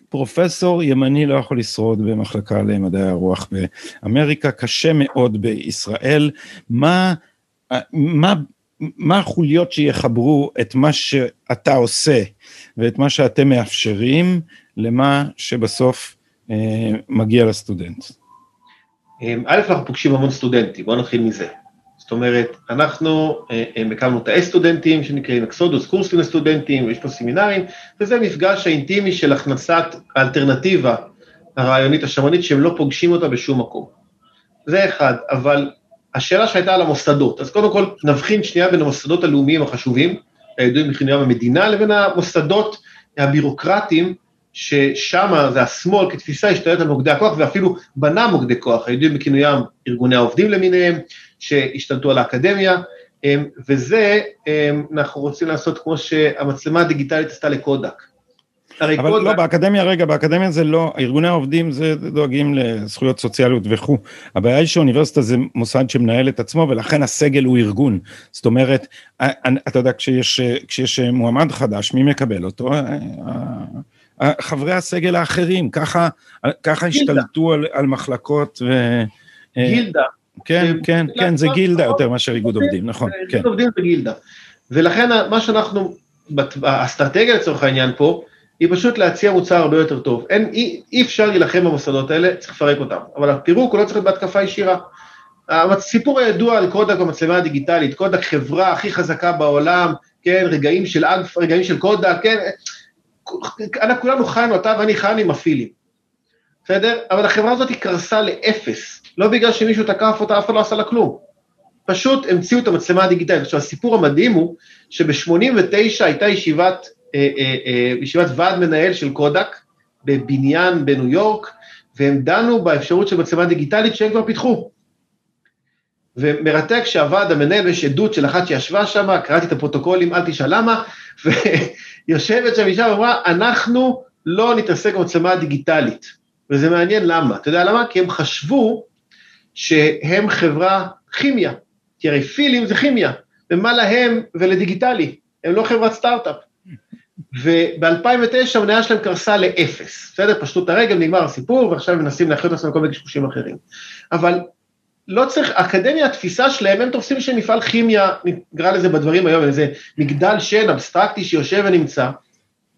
פרופסור ימני לא יכול לשרוד במחלקה למדעי הרוח באמריקה, קשה מאוד בישראל. מה, מה, מה החוליות שיחברו את מה שאתה עושה ואת מה שאתם מאפשרים למה שבסוף אה, מגיע לסטודנט? א', אנחנו פוגשים המון סטודנטים, בואו נתחיל מזה. זאת אומרת, אנחנו אה, אה, הקמנו תאי סטודנטים שנקראים אקסודוס, קורסים לסטודנטים, יש פה סמינרים, וזה מפגש האינטימי של הכנסת האלטרנטיבה הרעיונית השמרנית שהם לא פוגשים אותה בשום מקום. זה אחד, אבל השאלה שהייתה על המוסדות, אז קודם כל נבחין שנייה בין המוסדות הלאומיים החשובים, הידועים בכינויים המדינה, לבין המוסדות הבירוקרטיים, ששם זה השמאל כתפיסה השתלט על מוקדי הכוח ואפילו בנה מוקדי כוח, הידועים בכינויים ארגוני העובדים למיניהם, שהשתלטו על האקדמיה, וזה אנחנו רוצים לעשות כמו שהמצלמה הדיגיטלית עשתה לקודק. אבל. לא, באקדמיה, רגע, באקדמיה זה לא, ארגוני העובדים זה דואגים לזכויות סוציאליות וכו'. הבעיה היא שאוניברסיטה זה מוסד שמנהל את עצמו, ולכן הסגל הוא ארגון. זאת אומרת, אתה יודע, כשיש, כשיש מועמד חדש, מי מקבל אותו? חברי הסגל האחרים, ככה, ככה השתלטו על, על מחלקות ו... גילדה, כן, כן, כן, זה גילדה יותר מאשר איגוד עובדים, נכון, כן. איגוד עובדים זה גילדה. ולכן מה שאנחנו, האסטרטגיה לצורך העניין פה, היא פשוט להציע מוצר הרבה יותר טוב. אין, אי, אי אפשר להילחם במוסדות האלה, צריך לפרק אותם. אבל הפירוק הוא לא צריך להיות בהתקפה ישירה. הסיפור הידוע על קודק במצלמה הדיגיטלית, קודק חברה הכי חזקה בעולם, כן, רגעים של אגף, רגעים של קודק, כן, אנחנו כולנו חיינו, אתה ואני חיינו עם הפילים, בסדר? אבל החברה הזאת היא קרסה לאפס. לא בגלל שמישהו תקף אותה, אף אחד לא עשה לה כלום. פשוט המציאו את המצלמה הדיגיטלית. עכשיו, הסיפור המדהים הוא שב-89 הייתה ישיבת, ישיבת ועד מנהל של קודק בבניין בניו יורק, והם דנו באפשרות של מצלמה דיגיטלית שהם כבר פיתחו. ומרתק שהוועד המנהל, יש עדות של אחת שישבה שם, קראתי את הפרוטוקולים, אל תשאל למה, ויושבת שם אישה ואמרה, אנחנו לא נתעסק במצלמה דיגיטלית. וזה מעניין למה. אתה יודע למה? כי הם חשבו שהם חברה כימיה. כי הרי פילים זה כימיה, ומה להם ולדיגיטלי? הם לא חברת סטארט-אפ. וב-2009 המניה שלהם קרסה לאפס, בסדר? פשטו את הרגל, נגמר הסיפור, ועכשיו מנסים להחיות עצמם כל מיני קשקושים אחרים. אבל לא צריך, אקדמיה, התפיסה שלהם, הם תופסים של מפעל כימיה, נקרא לזה בדברים היום, איזה מגדל שן אבסטרקטי שיושב ונמצא,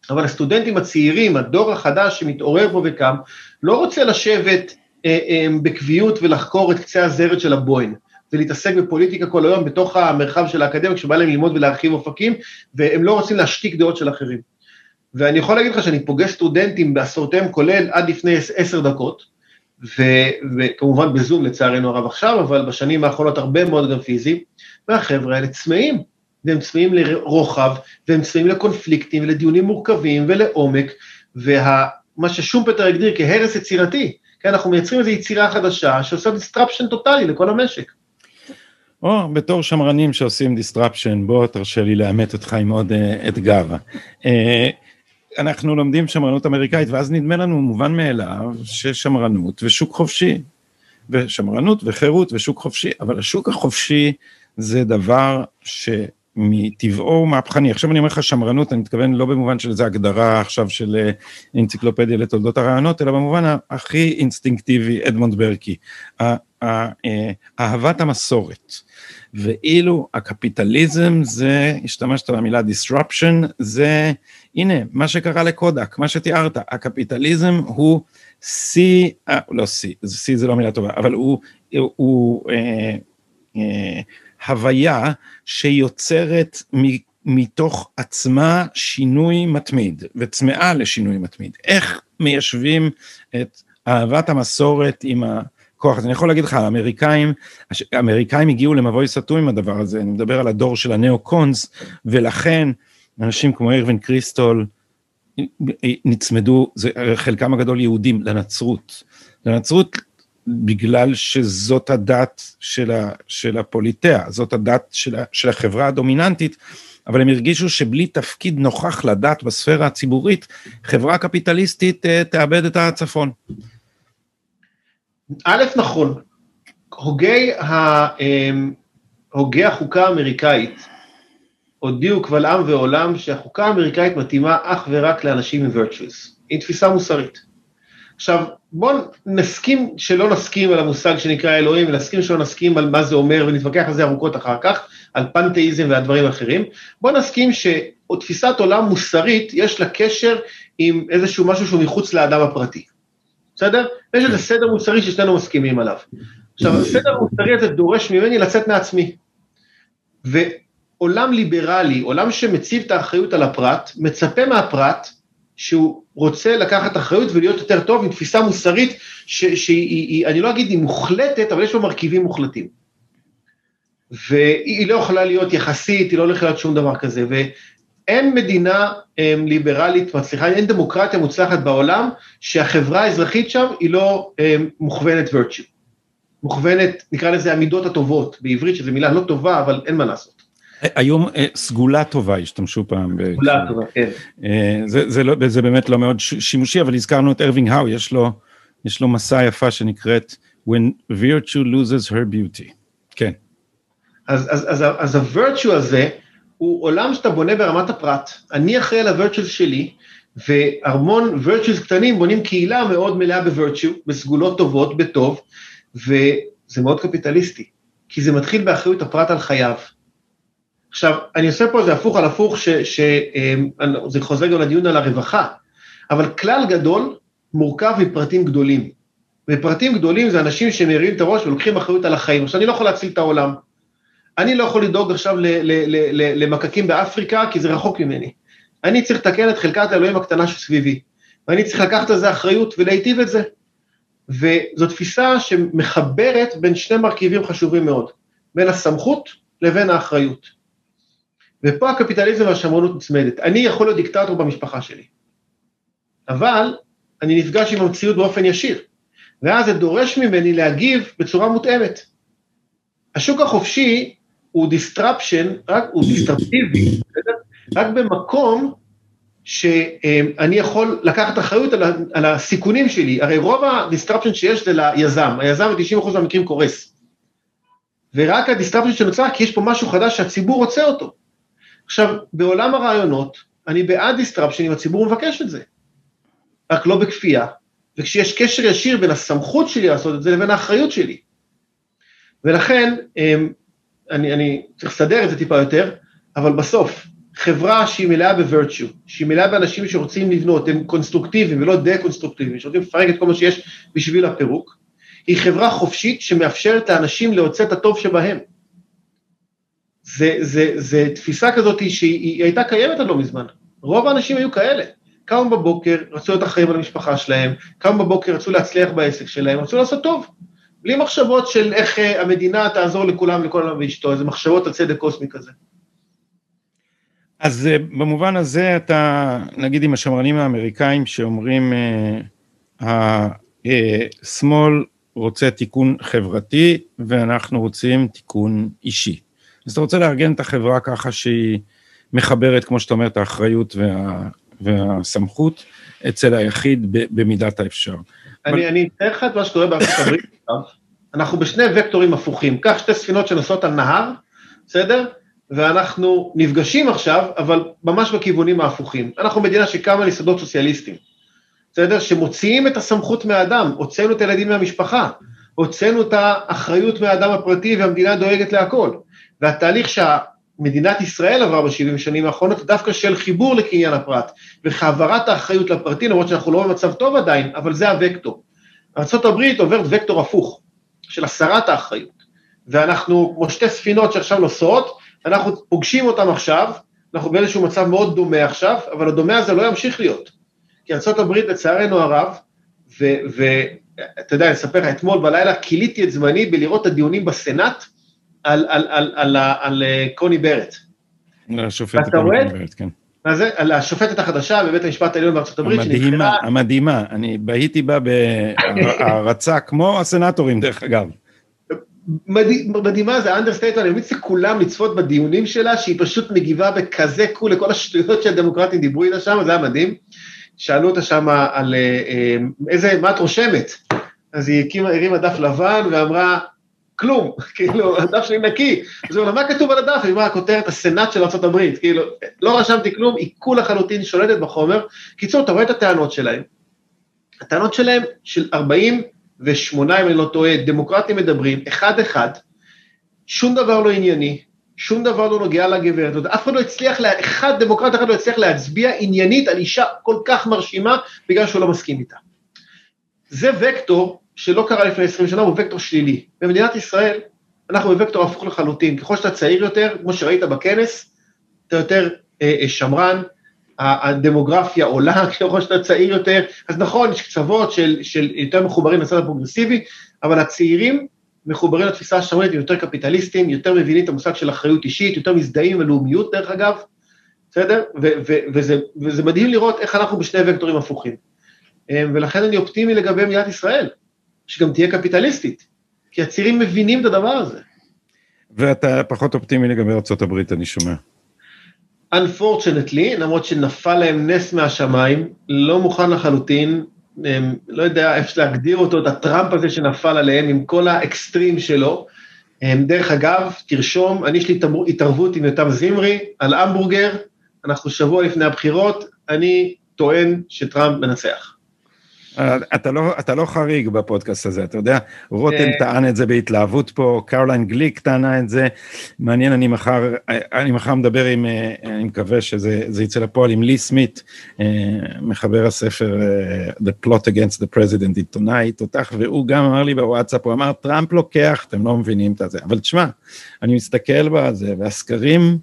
אבל הסטודנטים הצעירים, הדור החדש שמתעורר פה וקם, לא רוצה לשבת אה, אה, בקביעות ולחקור את קצה הזרת של הבוין. ולהתעסק בפוליטיקה כל היום בתוך המרחב של האקדמיה, כשבא להם ללמוד ולהרחיב אופקים, והם לא רוצים להשתיק דעות של אחרים. ואני יכול להגיד לך שאני פוגש סטודנטים בעשורותיהם, כולל עד לפני עשר דקות, ו, וכמובן בזום לצערנו הרב עכשיו, אבל בשנים האחרונות הרבה מאוד גם פיזיים, והחבר'ה האלה צמאים, והם צמאים לרוחב, והם צמאים לקונפליקטים ולדיונים מורכבים ולעומק, ומה ששומפטר הגדיר כהרס יצירתי, כן, אנחנו מייצרים איזו יצירה חדשה שעושה disruption טוטאלי לכל המשק. או בתור שמרנים שעושים disruption, בוא תרשה לי לאמת אותך עם עוד uh, אתגר. Uh, אנחנו לומדים שמרנות אמריקאית, ואז נדמה לנו מובן מאליו ששמרנות ושוק חופשי, ושמרנות וחירות ושוק חופשי, אבל השוק החופשי זה דבר שמטבעו הוא מהפכני. עכשיו אני אומר לך שמרנות, אני מתכוון לא במובן של איזה הגדרה עכשיו של אה, אנציקלופדיה לתולדות הרעיונות, אלא במובן הכי אינסטינקטיבי, אדמונד ברקי, אהבת המסורת. ואילו הקפיטליזם זה, השתמשת במילה disruption, זה, הנה, מה שקרה לקודק, מה שתיארת, הקפיטליזם הוא שיא, אה, לא שיא, שיא זה לא מילה טובה, אבל הוא, הוא, הוא אה, אה, הוויה שיוצרת מ, מתוך עצמה שינוי מתמיד, וצמאה לשינוי מתמיד. איך מיישבים את אהבת המסורת עם ה... כוח. אז אני יכול להגיד לך, האמריקאים, האמריקאים הגיעו למבוי סתום עם הדבר הזה, אני מדבר על הדור של הנאו-קונס, ולכן אנשים כמו ארווין קריסטול נצמדו, זה, חלקם הגדול יהודים, לנצרות. לנצרות בגלל שזאת הדת של, ה, של הפוליטאה, זאת הדת של, ה, של החברה הדומיננטית, אבל הם הרגישו שבלי תפקיד נוכח לדת בספירה הציבורית, חברה קפיטליסטית uh, תאבד את הצפון. א', נכון, הוגי, ה, אמ, הוגי החוקה האמריקאית הודיעו קבל עם ועולם שהחוקה האמריקאית מתאימה אך ורק לאנשים עם virtues, עם תפיסה מוסרית. עכשיו, בואו נסכים שלא נסכים על המושג שנקרא אלוהים, ונסכים שלא נסכים על מה זה אומר, ונתווכח על זה ארוכות אחר כך, על פנתאיזם והדברים האחרים. בואו נסכים שתפיסת עולם מוסרית, יש לה קשר עם איזשהו משהו שהוא מחוץ לאדם הפרטי. בסדר? יש איזה סדר מוסרי ששנינו מסכימים עליו. עכשיו, הסדר המוסרי הזה דורש ממני לצאת מעצמי. ועולם ליברלי, עולם שמציב את האחריות על הפרט, מצפה מהפרט שהוא רוצה לקחת אחריות ולהיות יותר טוב עם תפיסה מוסרית שהיא, אני לא אגיד היא מוחלטת, אבל יש בה מרכיבים מוחלטים. והיא לא יכולה להיות יחסית, היא לא יכולה להיות שום דבר כזה. אין מדינה הם, אמ, ליברלית מצליחה, אין דמוקרטיה מוצלחת בעולם שהחברה האזרחית שם היא לא הם, אמ, מוכוונת virtue. מוכוונת, נקרא לזה המידות הטובות, בעברית שזו מילה לא טובה, אבל אין מה לעשות. היום אה, סגולה טובה השתמשו פעם. סגולה טובה, כן. אה, זה, זה, לא, זה באמת לא מאוד שימושי, אבל הזכרנו את ארווינג האו, יש לו, יש לו מסע יפה שנקראת When virtue loses her beauty. כן. אז, אז, אז, אז ה-virtue הזה, הוא עולם שאתה בונה ברמת הפרט. אני אחראי על ה-virtues שלי, והמון virtues קטנים בונים קהילה מאוד מלאה ב-virtue, בסגולות טובות, בטוב, וזה מאוד קפיטליסטי, כי זה מתחיל באחריות הפרט על חייו. עכשיו, אני עושה פה איזה הפוך על הפוך, שזה חוזר גם לדיון על הרווחה, אבל כלל גדול מורכב מפרטים גדולים. ופרטים גדולים זה אנשים שמרימים את הראש ולוקחים אחריות על החיים. עכשיו, אני לא יכול להציל את העולם. אני לא יכול לדאוג עכשיו למקקים באפריקה, כי זה רחוק ממני. אני צריך לתקן את חלקת האלוהים הקטנה שסביבי, ואני צריך לקחת על זה אחריות ולהיטיב את זה. וזו תפיסה שמחברת בין שני מרכיבים חשובים מאוד, בין הסמכות לבין האחריות. ופה הקפיטליזם והשמרנות נצמדת. אני יכול להיות דיקטטור במשפחה שלי, אבל אני נפגש עם המציאות באופן ישיר. ואז זה דורש ממני להגיב בצורה מותאמת. השוק החופשי הוא disruption, רק, הוא דיסרפטיבי, רק במקום שאני יכול לקחת אחריות על, על הסיכונים שלי, הרי רוב ה disruption שיש זה ליזם, היזם ב-90% מהמקרים קורס. ורק ה disruption שנוצר כי יש פה משהו חדש שהציבור רוצה אותו. עכשיו, בעולם הרעיונות, אני בעד disruption אם הציבור מבקש את זה, רק לא בכפייה, וכשיש קשר ישיר בין הסמכות שלי לעשות את זה לבין האחריות שלי. ולכן, אמ, אני, אני צריך לסדר את זה טיפה יותר, אבל בסוף, חברה שהיא מלאה ב virtue, שהיא מלאה באנשים שרוצים לבנות, הם קונסטרוקטיביים ולא דה-קונסטרוקטיביים, שרוצים לפרק את כל מה שיש בשביל הפירוק, היא חברה חופשית שמאפשרת לאנשים להוצא את הטוב שבהם. זה, זה, זה תפיסה כזאת שהיא הייתה קיימת עד לא מזמן. רוב האנשים היו כאלה. קמו בבוקר, רצו להיות אחראים על המשפחה שלהם, קמו בבוקר, רצו להצליח בעסק שלהם, רצו לעשות טוב. בלי מחשבות של איך אה, המדינה תעזור לכולם, לכל העולם ואשתו, איזה מחשבות על צדק קוסמי כזה. אז אה, במובן הזה אתה, נגיד עם השמרנים האמריקאים שאומרים, אה, השמאל רוצה תיקון חברתי ואנחנו רוצים תיקון אישי. אז אתה רוצה לארגן את החברה ככה שהיא מחברת, כמו שאתה אומר, את האחריות וה, והסמכות אצל היחיד במידת האפשר. אני, אני אתאר לך את מה שקורה בארצות הברית אנחנו בשני וקטורים הפוכים, קח שתי ספינות שנוסעות על נהר, בסדר? ואנחנו נפגשים עכשיו, אבל ממש בכיוונים ההפוכים. אנחנו מדינה שקמה על יסודות סוציאליסטיים, בסדר? שמוציאים את הסמכות מהאדם, הוצאנו את הילדים מהמשפחה, הוצאנו את האחריות מהאדם הפרטי והמדינה דואגת להכל. והתהליך שמדינת ישראל עברה בשבעים שנים האחרונות, דווקא של חיבור לקניין הפרט, והעברת האחריות לפרטי, למרות שאנחנו לא במצב טוב עדיין, אבל זה הוקטור. ארה"ב עוברת וקטור הפוך, של הסרת האחריות. ואנחנו, כמו שתי ספינות שעכשיו נוסעות, אנחנו פוגשים אותם עכשיו, אנחנו באיזשהו מצב מאוד דומה עכשיו, אבל הדומה הזה לא ימשיך להיות. כי ארה"ב לצערנו הרב, ואתה יודע, אני אספר לך, אתמול בלילה כיליתי את זמני בלראות את הדיונים בסנאט על, על, על, על, על, על אה, קוני ברט. השופטת קוני ברט, כן. מה זה? על השופטת החדשה בבית המשפט העליון בארצות הברית, המדהימה, שנבחרה... המדהימה, אני בהיתי בה בהערצה, כמו הסנטורים דרך אגב. מדהימה, זה understatement, אני ממליץ לכולם לצפות בדיונים שלה, שהיא פשוט מגיבה בכזה cool לכל השטויות שהדמוקרטים דיברו איתה שם, זה היה מדהים. שאלו אותה שם על אה, אה, איזה, מה את רושמת? אז היא הקימה, הרימה דף לבן ואמרה, כלום, כאילו, הדף שלי נקי. אז הוא אמר, מה כתוב על הדף? היא אמרה, הכותרת הסנאט של ארה"ב, כאילו, לא רשמתי כלום, היא כולה לחלוטין שולטת בחומר. קיצור, אתה רואה את הטענות שלהם. הטענות שלהם של 48, אם אני לא טועה, דמוקרטים מדברים, אחד-אחד, שום דבר לא ענייני, שום דבר לא נוגע לגברת, אף אחד לא הצליח, אחד דמוקרט אחד לא הצליח להצביע עניינית על אישה כל כך מרשימה, בגלל שהוא לא מסכים איתה. זה וקטור שלא קרה לפני 20 שנה, הוא וקטור שלילי. במדינת ישראל, אנחנו בווקטור הפוך לחלוטין. ככל שאתה צעיר יותר, כמו שראית בכנס, אתה יותר אה, אה שמרן, הדמוגרפיה עולה ככל שאתה צעיר יותר, אז נכון, יש קצוות של, של יותר מחוברים לצד הפרוגרסיבי, אבל הצעירים מחוברים לתפיסה השמרנית, הם יותר קפיטליסטים, יותר מבינים את המושג של אחריות אישית, יותר מזדהים עם הלאומיות דרך אגב, בסדר? וזה, וזה מדהים לראות איך אנחנו בשני וקטורים הפוכים. אה, ולכן אני אופטימי לגבי מדינת ישראל. שגם תהיה קפיטליסטית, כי הצעירים מבינים את הדבר הזה. ואתה פחות אופטימי לגבי ארה"ב, אני שומע. Unfortunately, למרות שנפל להם נס מהשמיים, לא מוכן לחלוטין, הם, לא יודע איך להגדיר אותו, את הטראמפ הזה שנפל עליהם עם כל האקסטרים שלו. הם, דרך אגב, תרשום, אני יש לי התערבות עם יותם זמרי על המבורגר, אנחנו שבוע לפני הבחירות, אני טוען שטראמפ מנצח. אתה לא, אתה לא חריג בפודקאסט הזה, אתה יודע, רותם אה. טען את זה בהתלהבות פה, קרוליין גליק טענה את זה, מעניין, אני מחר, אני מחר מדבר עם, אה, אני מקווה שזה יצא לפועל, עם לי סמית, אה, מחבר הספר The Plot Against the President עיתונאי, תותח, והוא גם אמר לי בוואטסאפ, הוא אמר, טראמפ לוקח, אתם לא מבינים את זה, אבל תשמע, אני מסתכל בזה, והסקרים,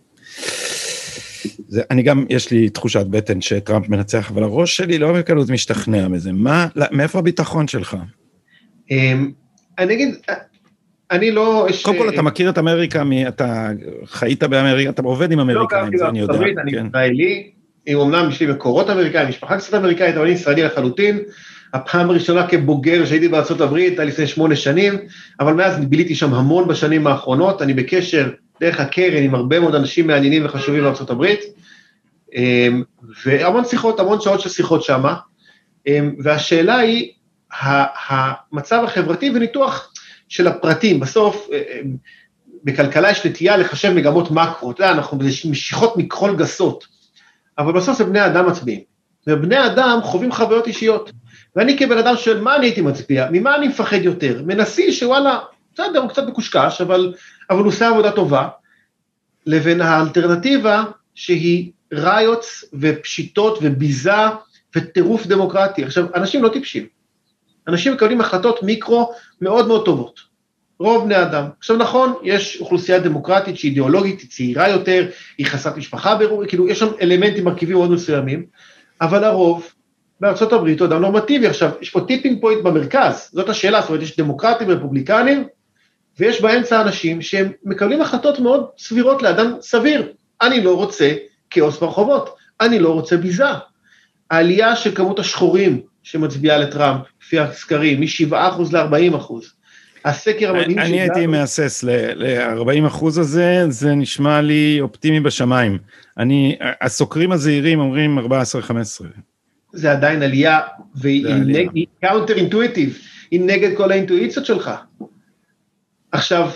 זה, אני גם, יש לי תחושת בטן שטראמפ מנצח, אבל הראש שלי לא בקלות משתכנע מזה. מה, מאיפה הביטחון שלך? אמ, אני אגיד, אני לא... קודם כל, אתה מכיר את אמריקה, אתה חיית באמריקה, אתה עובד עם לא אמריקאים, זה אני יודע. אני כן. ישראלי, אומנם יש לי מקורות אמריקאים, משפחה קצת אמריקאית, אבל אני ישראלי לחלוטין. הפעם הראשונה כבוגר שהייתי בארה"ב הייתה לפני שמונה שנים, אבל מאז ביליתי שם המון בשנים האחרונות, אני בקשר דרך הקרן עם הרבה מאוד אנשים מעניינים וחשובים בארה"ב, אמ, והמון שיחות, המון שעות של שיחות שמה, אמ, והשאלה היא, המצב החברתי וניתוח של הפרטים, בסוף אמ, בכלכלה יש נטייה לחשב מגמות מקרו, אתה יודע, אנחנו במשיכות מכחול גסות, אבל בסוף זה בני אדם מצביעים, ובני אדם חווים חוויות אישיות, ואני כבן אדם שואל, מה אני הייתי מצביע, ממה אני מפחד יותר, מנשיא שוואלה, בסדר, הוא קצת מקושקש, אבל, אבל הוא עושה עבודה טובה, לבין האלטרנטיבה שהיא ראיוץ ופשיטות וביזה וטירוף דמוקרטי. עכשיו, אנשים לא טיפשים. אנשים מקבלים החלטות מיקרו מאוד מאוד טובות. רוב בני אדם. עכשיו נכון, יש אוכלוסייה דמוקרטית שהיא אידיאולוגית, היא צעירה יותר, היא חסרת משפחה ברור, כאילו יש שם אלמנטים, מרכיבים מאוד מסוימים, אבל הרוב בארצות הברית הוא אדם נורמטיבי. עכשיו, יש פה tipping point במרכז, זאת השאלה, זאת אומרת, יש דמוקרטים ורפובליקנים, ויש באמצע אנשים שהם מקבלים החלטות מאוד סבירות לאדם סביר. אני לא רוצה כאוס ברחובות. אני לא רוצה ביזה. העלייה של כמות השחורים שמצביעה לטראמפ, לפי הסקרים, מ-7% ל-40%. הסקר המדהים שלנו... אני הייתי מהסס ל-40 אחוז הזה, זה נשמע לי אופטימי בשמיים. אני, הסוקרים הזהירים אומרים 14-15. זה עדיין עלייה, והיא counter intuitive, היא נגד כל האינטואיציות שלך. עכשיו,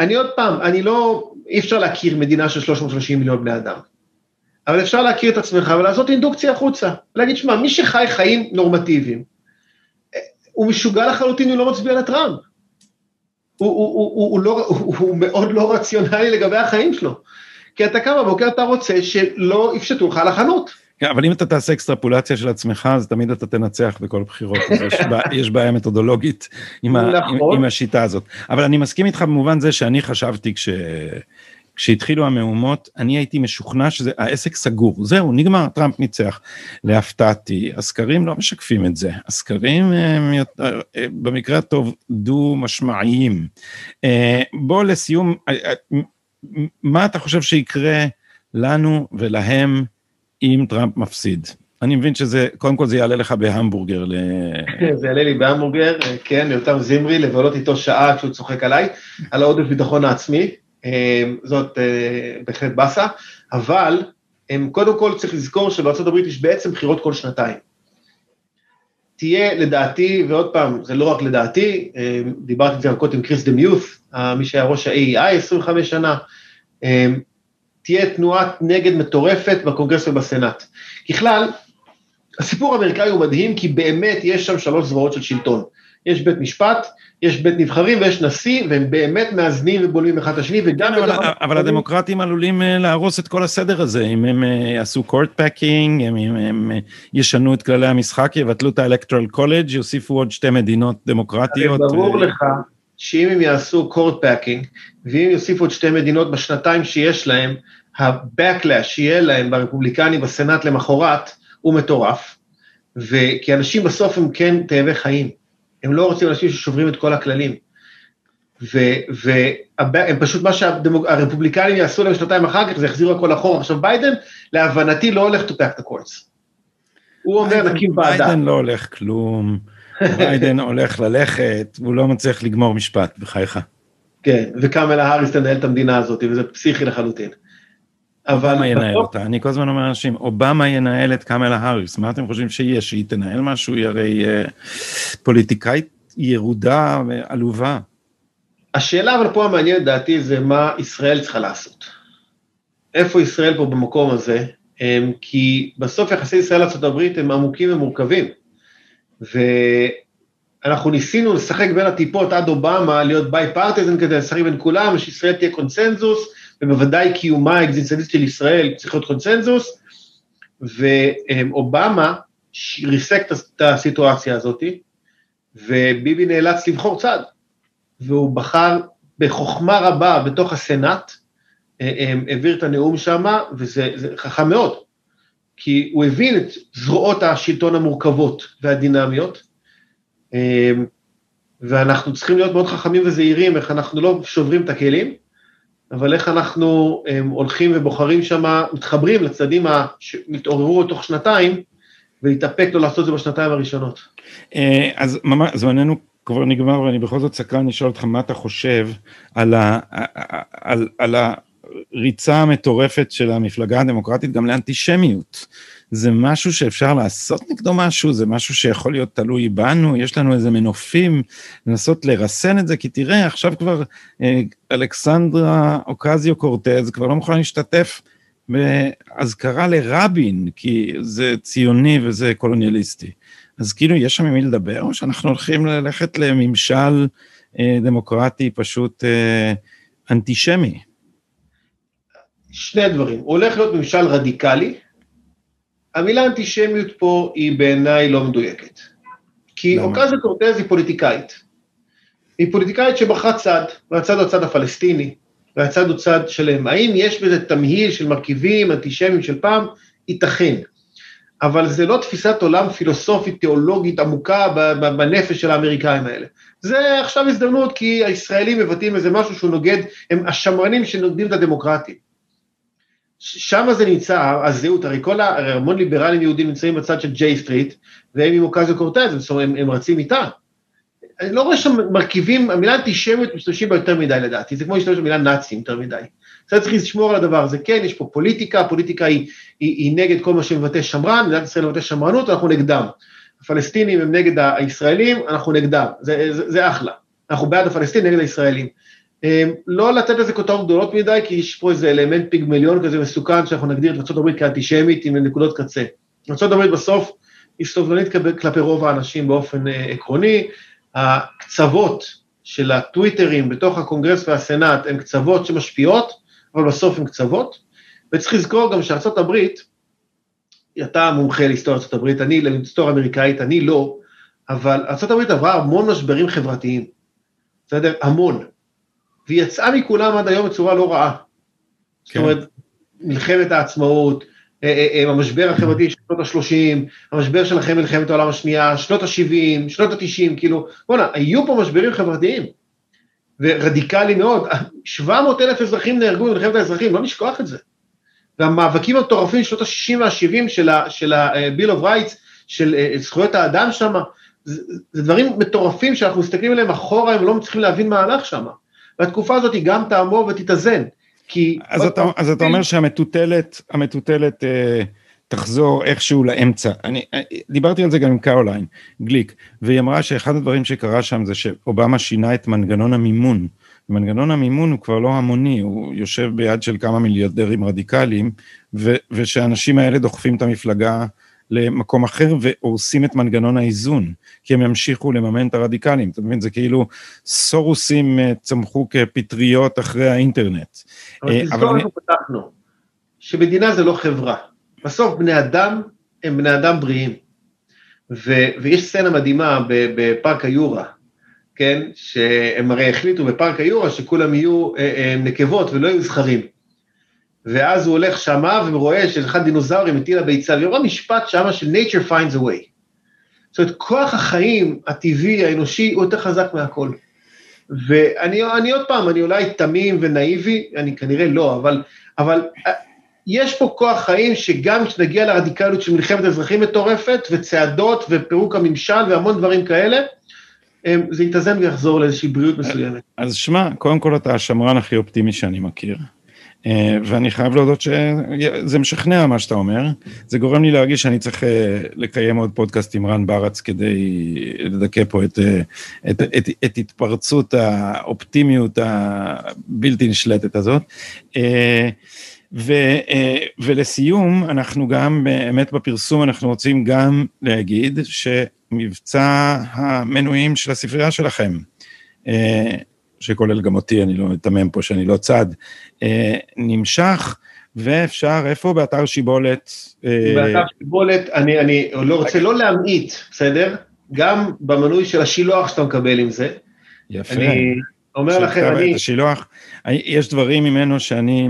אני עוד פעם, אני לא, אי אפשר להכיר מדינה של 330 מיליון בני אדם. אבל אפשר להכיר את עצמך ולעשות אינדוקציה החוצה. להגיד, שמע, מי שחי חיים נורמטיביים, הוא משוגע לחלוטין, הוא לא מצביע לטראמפ. הוא, הוא, הוא, הוא, הוא, לא, הוא, הוא מאוד לא רציונלי לגבי החיים שלו. כי אתה קם בבוקר, אתה רוצה שלא יפשטו לך לחנות. כן, אבל אם אתה תעשה אקסטרפולציה של עצמך, אז תמיד אתה תנצח בכל בחירות, יש, בע, יש בעיה מתודולוגית עם, נכון. ה, עם, עם השיטה הזאת. אבל אני מסכים איתך במובן זה שאני חשבתי כש... כשהתחילו המהומות, אני הייתי משוכנע שזה, העסק סגור, זהו, נגמר, טראמפ ניצח. להפתעתי, הסקרים לא משקפים את זה, הסקרים הם יותר, במקרה הטוב דו-משמעיים. אה, בוא לסיום, אה, אה, מה אתה חושב שיקרה לנו ולהם אם טראמפ מפסיד? אני מבין שזה, קודם כל זה יעלה לך בהמבורגר. ל... זה יעלה לי בהמבורגר, כן, ליותר זמרי, לבלות איתו שעה כשהוא צוחק עליי, על העודף ביטחון העצמי. אמ, זאת אה, בהחלט באסה, אבל הם, קודם כל צריך לזכור שבארה"ב יש בעצם בחירות כל שנתיים. תהיה לדעתי, ועוד פעם, זה לא רק לדעתי, אמ, דיברתי על זה קודם עם קריס דמיוס, מי שהיה ראש ה-AEI 25 שנה, תהיה תנועת נגד מטורפת בקונגרס ובסנאט. ככלל, הסיפור האמריקאי הוא מדהים, כי באמת יש שם שלוש זרועות של שלטון. יש בית משפט, יש בית נבחרים ויש נשיא, והם באמת מאזנים ובולמים אחד את השני, וגם... כן, אבל, אבל, אבל הדמוקרטים עלולים אה, להרוס את כל הסדר הזה, אם הם אה, יעשו court packing, אם הם, הם אה, ישנו את כללי המשחק, יבטלו את ה electoral college, יוסיפו עוד שתי מדינות דמוקרטיות. ברור ו... לך שאם הם יעשו court packing, ואם יוסיפו עוד שתי מדינות בשנתיים שיש להם, ה-backlash שיהיה להם ברפובליקני בסנאט למחרת, הוא מטורף, וכי אנשים בסוף הם כן תאבי חיים. הם לא רוצים אנשים ששוברים את כל הכללים. והם פשוט, מה שהרפובליקנים יעשו להם שנתיים אחר כך, זה יחזירו הכל אחורה. עכשיו ביידן, להבנתי, לא הולך to pack the courts. הוא אומר, נקים ועדה. ביידן לא הולך כלום, ביידן הולך ללכת, והוא לא מצליח לגמור משפט, בחייך. כן, וקמלה האריס תנהל את המדינה הזאת, וזה פסיכי לחלוטין. אבל... אובמה ינהל אותה, אני כל הזמן אומר לאנשים, אובמה ינהל את קמלה האריס, מה אתם חושבים שיהיה, שהיא תנהל משהו, היא הרי uh, פוליטיקאית ירודה ועלובה. השאלה אבל פה המעניינת דעתי זה מה ישראל צריכה לעשות. איפה ישראל פה במקום הזה? הם, כי בסוף יחסי ישראל לארה"ב הם עמוקים ומורכבים. ואנחנו ניסינו לשחק בין הטיפות עד אובמה, להיות ביי פרטיזן כדי לשחק בין כולם, שישראל תהיה קונצנזוס, ובוודאי קיומה האקזיסטנציסט של ישראל צריך להיות קונצנזוס, ואובמה ריסק את הסיטואציה הזאת, וביבי נאלץ לבחור צד, והוא בחר בחוכמה רבה בתוך הסנאט, אה, אה, העביר את הנאום שם, וזה חכם מאוד, כי הוא הבין את זרועות השלטון המורכבות והדינמיות, אה, ואנחנו צריכים להיות מאוד חכמים וזהירים, איך אנחנו לא שוברים את הכלים, אבל איך אנחנו הם, הולכים ובוחרים שם, מתחברים לצדדים שמתעוררו תוך שנתיים, ולהתאפק לא לעשות את זה בשנתיים הראשונות. אז ממש, זמננו כבר נגמר ואני בכל זאת סקרן לשאול אותך מה אתה חושב על, ה, על, על הריצה המטורפת של המפלגה הדמוקרטית גם לאנטישמיות. זה משהו שאפשר לעשות נגדו משהו, זה משהו שיכול להיות תלוי בנו, יש לנו איזה מנופים לנסות לרסן את זה, כי תראה, עכשיו כבר אה, אלכסנדרה אוקזיו קורטז כבר לא מוכן להשתתף באזכרה לרבין, כי זה ציוני וזה קולוניאליסטי. אז כאילו יש שם עם מי לדבר, או שאנחנו הולכים ללכת לממשל אה, דמוקרטי פשוט אה, אנטישמי? שני דברים, הוא הולך להיות ממשל רדיקלי, המילה אנטישמיות פה היא בעיניי לא מדויקת. כי אוקזיה קורטז היא פוליטיקאית. היא פוליטיקאית שבחרה צד, והצד הוא הצד הפלסטיני, והצד הוא צד שלם. האם יש בזה תמהיל של מרכיבים אנטישמיים של פעם? ייתכן. אבל זה לא תפיסת עולם פילוסופית, תיאולוגית, עמוקה בנפש של האמריקאים האלה. זה עכשיו הזדמנות כי הישראלים מבטאים איזה משהו שהוא נוגד, הם השמרנים שנוגדים את הדמוקרטיה. שם זה נמצא, הזהות, הרי כל, הרי המון ליברלים יהודים נמצאים בצד של ג'יי סטריט, והם עם אוקזיו קורטז, הם, הם רצים איתה. אני לא רואה שם מרכיבים, המילה אנטישמיות משתמשים בה יותר מדי לדעתי, זה כמו להשתמש במילה נאצים יותר מדי. צריך לשמור על הדבר הזה, כן, יש פה פוליטיקה, הפוליטיקה היא, היא, היא נגד כל מה שמבטא שמרן, מדינת ישראל מבטא שמרנות, אנחנו נגדם. הפלסטינים הם נגד הישראלים, אנחנו נגדם, זה, זה, זה אחלה. אנחנו בעד הפלסטינים נגד הישראלים. אמ, לא לתת לזה כותרות גדולות מדי, כי יש פה איזה אלמנט פיגמליון כזה מסוכן, שאנחנו נגדיר את ארה"ב כאנטישמית עם נקודות קצה. ארה"ב בסוף היא סובלנית כלפי רוב האנשים באופן אה, עקרוני, הקצוות של הטוויטרים בתוך הקונגרס והסנאט הן קצוות שמשפיעות, אבל בסוף הן קצוות, וצריך לזכור גם הברית, אתה מומחה להיסטוריה הברית, אני להיסטוריה אמריקאית, אני לא, אבל הברית עברה המון משברים חברתיים, בסדר? המון. והיא יצאה מכולם עד היום בצורה לא רעה. כן. זאת אומרת, מלחמת העצמאות, אה, אה, אה, המשבר החברתי של שנות ה-30, המשבר של אחרי מלחמת העולם השנייה, שנות ה-70, שנות ה-90, כאילו, בוא'נה, היו פה משברים חברתיים, ורדיקליים מאוד, 700 אלף אזרחים נהרגו במלחמת האזרחים, לא נשכוח את זה. והמאבקים המטורפים של שנות ה-60 וה-70 של ה-Bill of Rights, של זכויות האדם שם, זה, זה דברים מטורפים שאנחנו מסתכלים עליהם אחורה, הם לא מצליחים להבין מה הלך שם. והתקופה הזאת היא גם תעמור ותתאזן. כי... אז אתה, אז אתה אומר שהמטוטלת, המטוטלת אה, תחזור איכשהו לאמצע. אני אה, דיברתי על זה גם עם קרוליין גליק, והיא אמרה שאחד הדברים שקרה שם זה שאובמה שינה את מנגנון המימון. מנגנון המימון הוא כבר לא המוני, הוא יושב ביד של כמה מיליארדרים רדיקליים, ו, ושהאנשים האלה דוחפים את המפלגה למקום אחר והורסים את מנגנון האיזון, כי הם ימשיכו לממן את הרדיקלים, אתה מבין? זה כאילו סורוסים אה, צמחו כפטריות אחרי האינטרנט. אבל אה, תזכור אנחנו פתחנו, שמדינה זה לא חברה. בסוף בני אדם הם בני אדם בריאים. ו- ויש סצנה מדהימה בפארק היורה, כן? שהם הרי החליטו בפארק היורה שכולם יהיו אה, נקבות ולא יהיו זכרים. ואז הוא הולך שמה ורואה שאחד דינוזאורים הטיל הביצה, ורואה משפט שמה של nature finds a way. זאת אומרת, כוח החיים הטבעי, האנושי, הוא יותר חזק מהכל. ואני עוד פעם, אני אולי תמים ונאיבי, אני כנראה לא, אבל, אבל אה, יש פה כוח חיים שגם כשנגיע לרדיקליות של מלחמת אזרחים מטורפת, וצעדות ופירוק הממשל והמון דברים כאלה, זה יתאזן ויחזור לאיזושהי בריאות מסוימת. אז שמע, קודם כל אתה השמרן הכי אופטימי שאני מכיר. אה, ואני חייב להודות שזה משכנע מה שאתה אומר, זה גורם לי להרגיש שאני צריך אה, לקיים עוד פודקאסט עם רן ברץ כדי לדכא פה את, אה, את, את, את התפרצות האופטימיות הבלתי נשלטת הזאת. ו, ולסיום, אנחנו גם באמת בפרסום, אנחנו רוצים גם להגיד שמבצע המנויים של הספרייה שלכם, שכולל גם אותי, אני לא אתמם פה שאני לא צד, אה, נמשך, ואפשר, איפה? באתר שיבולת. אה, באתר שיבולת, אני, אני לא רוצה לא להמעיט, בסדר? גם במנוי של השילוח שאתה מקבל עם זה. יפה. אני אומר לכם, אני... את השילוח, יש דברים ממנו שאני,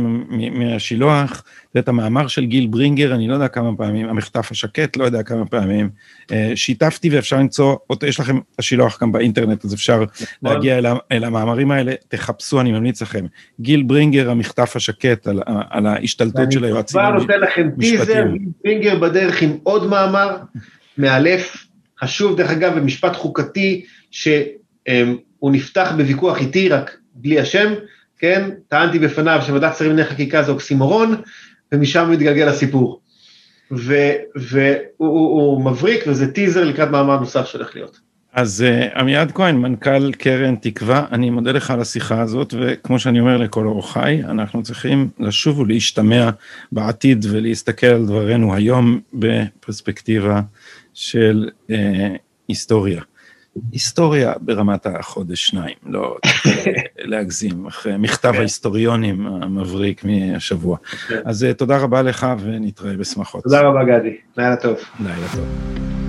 מהשילוח, זה את המאמר של גיל ברינגר, אני לא יודע כמה פעמים, המחטף השקט, לא יודע כמה פעמים, אה, שיתפתי ואפשר למצוא, יש לכם השילוח גם באינטרנט, אז אפשר נכון. להגיע אל, אל המאמרים האלה, תחפשו, אני ממליץ לכם. גיל ברינגר, המחטף השקט, על, על ההשתלטות של היועצים המשפטיים. אני כבר נותן לכם טיזר, גיל ברינגר בדרך עם עוד מאמר, מאלף, חשוב דרך אגב, במשפט חוקתי, שהוא נפתח בוויכוח איתי, רק בלי השם, כן? טענתי בפניו שוועדת שרים לענייני חקיקה זה אוקסימורון, ומשם מתגלגל הסיפור. והוא מבריק, וזה טיזר לקראת מאמר נוסף שהולך להיות. אז uh, עמיעד כהן, מנכ"ל קרן תקווה, אני מודה לך על השיחה הזאת, וכמו שאני אומר לכל אורחיי, אנחנו צריכים לשוב ולהשתמע בעתיד ולהסתכל על דברינו היום בפרספקטיבה של uh, היסטוריה. היסטוריה ברמת החודש-שניים, לא להגזים, אחרי מכתב כן. ההיסטוריונים המבריק מהשבוע. כן. אז אה, תודה רבה לך ונתראה בשמחות. תודה רבה גדי, לילה טוב. לילה טוב.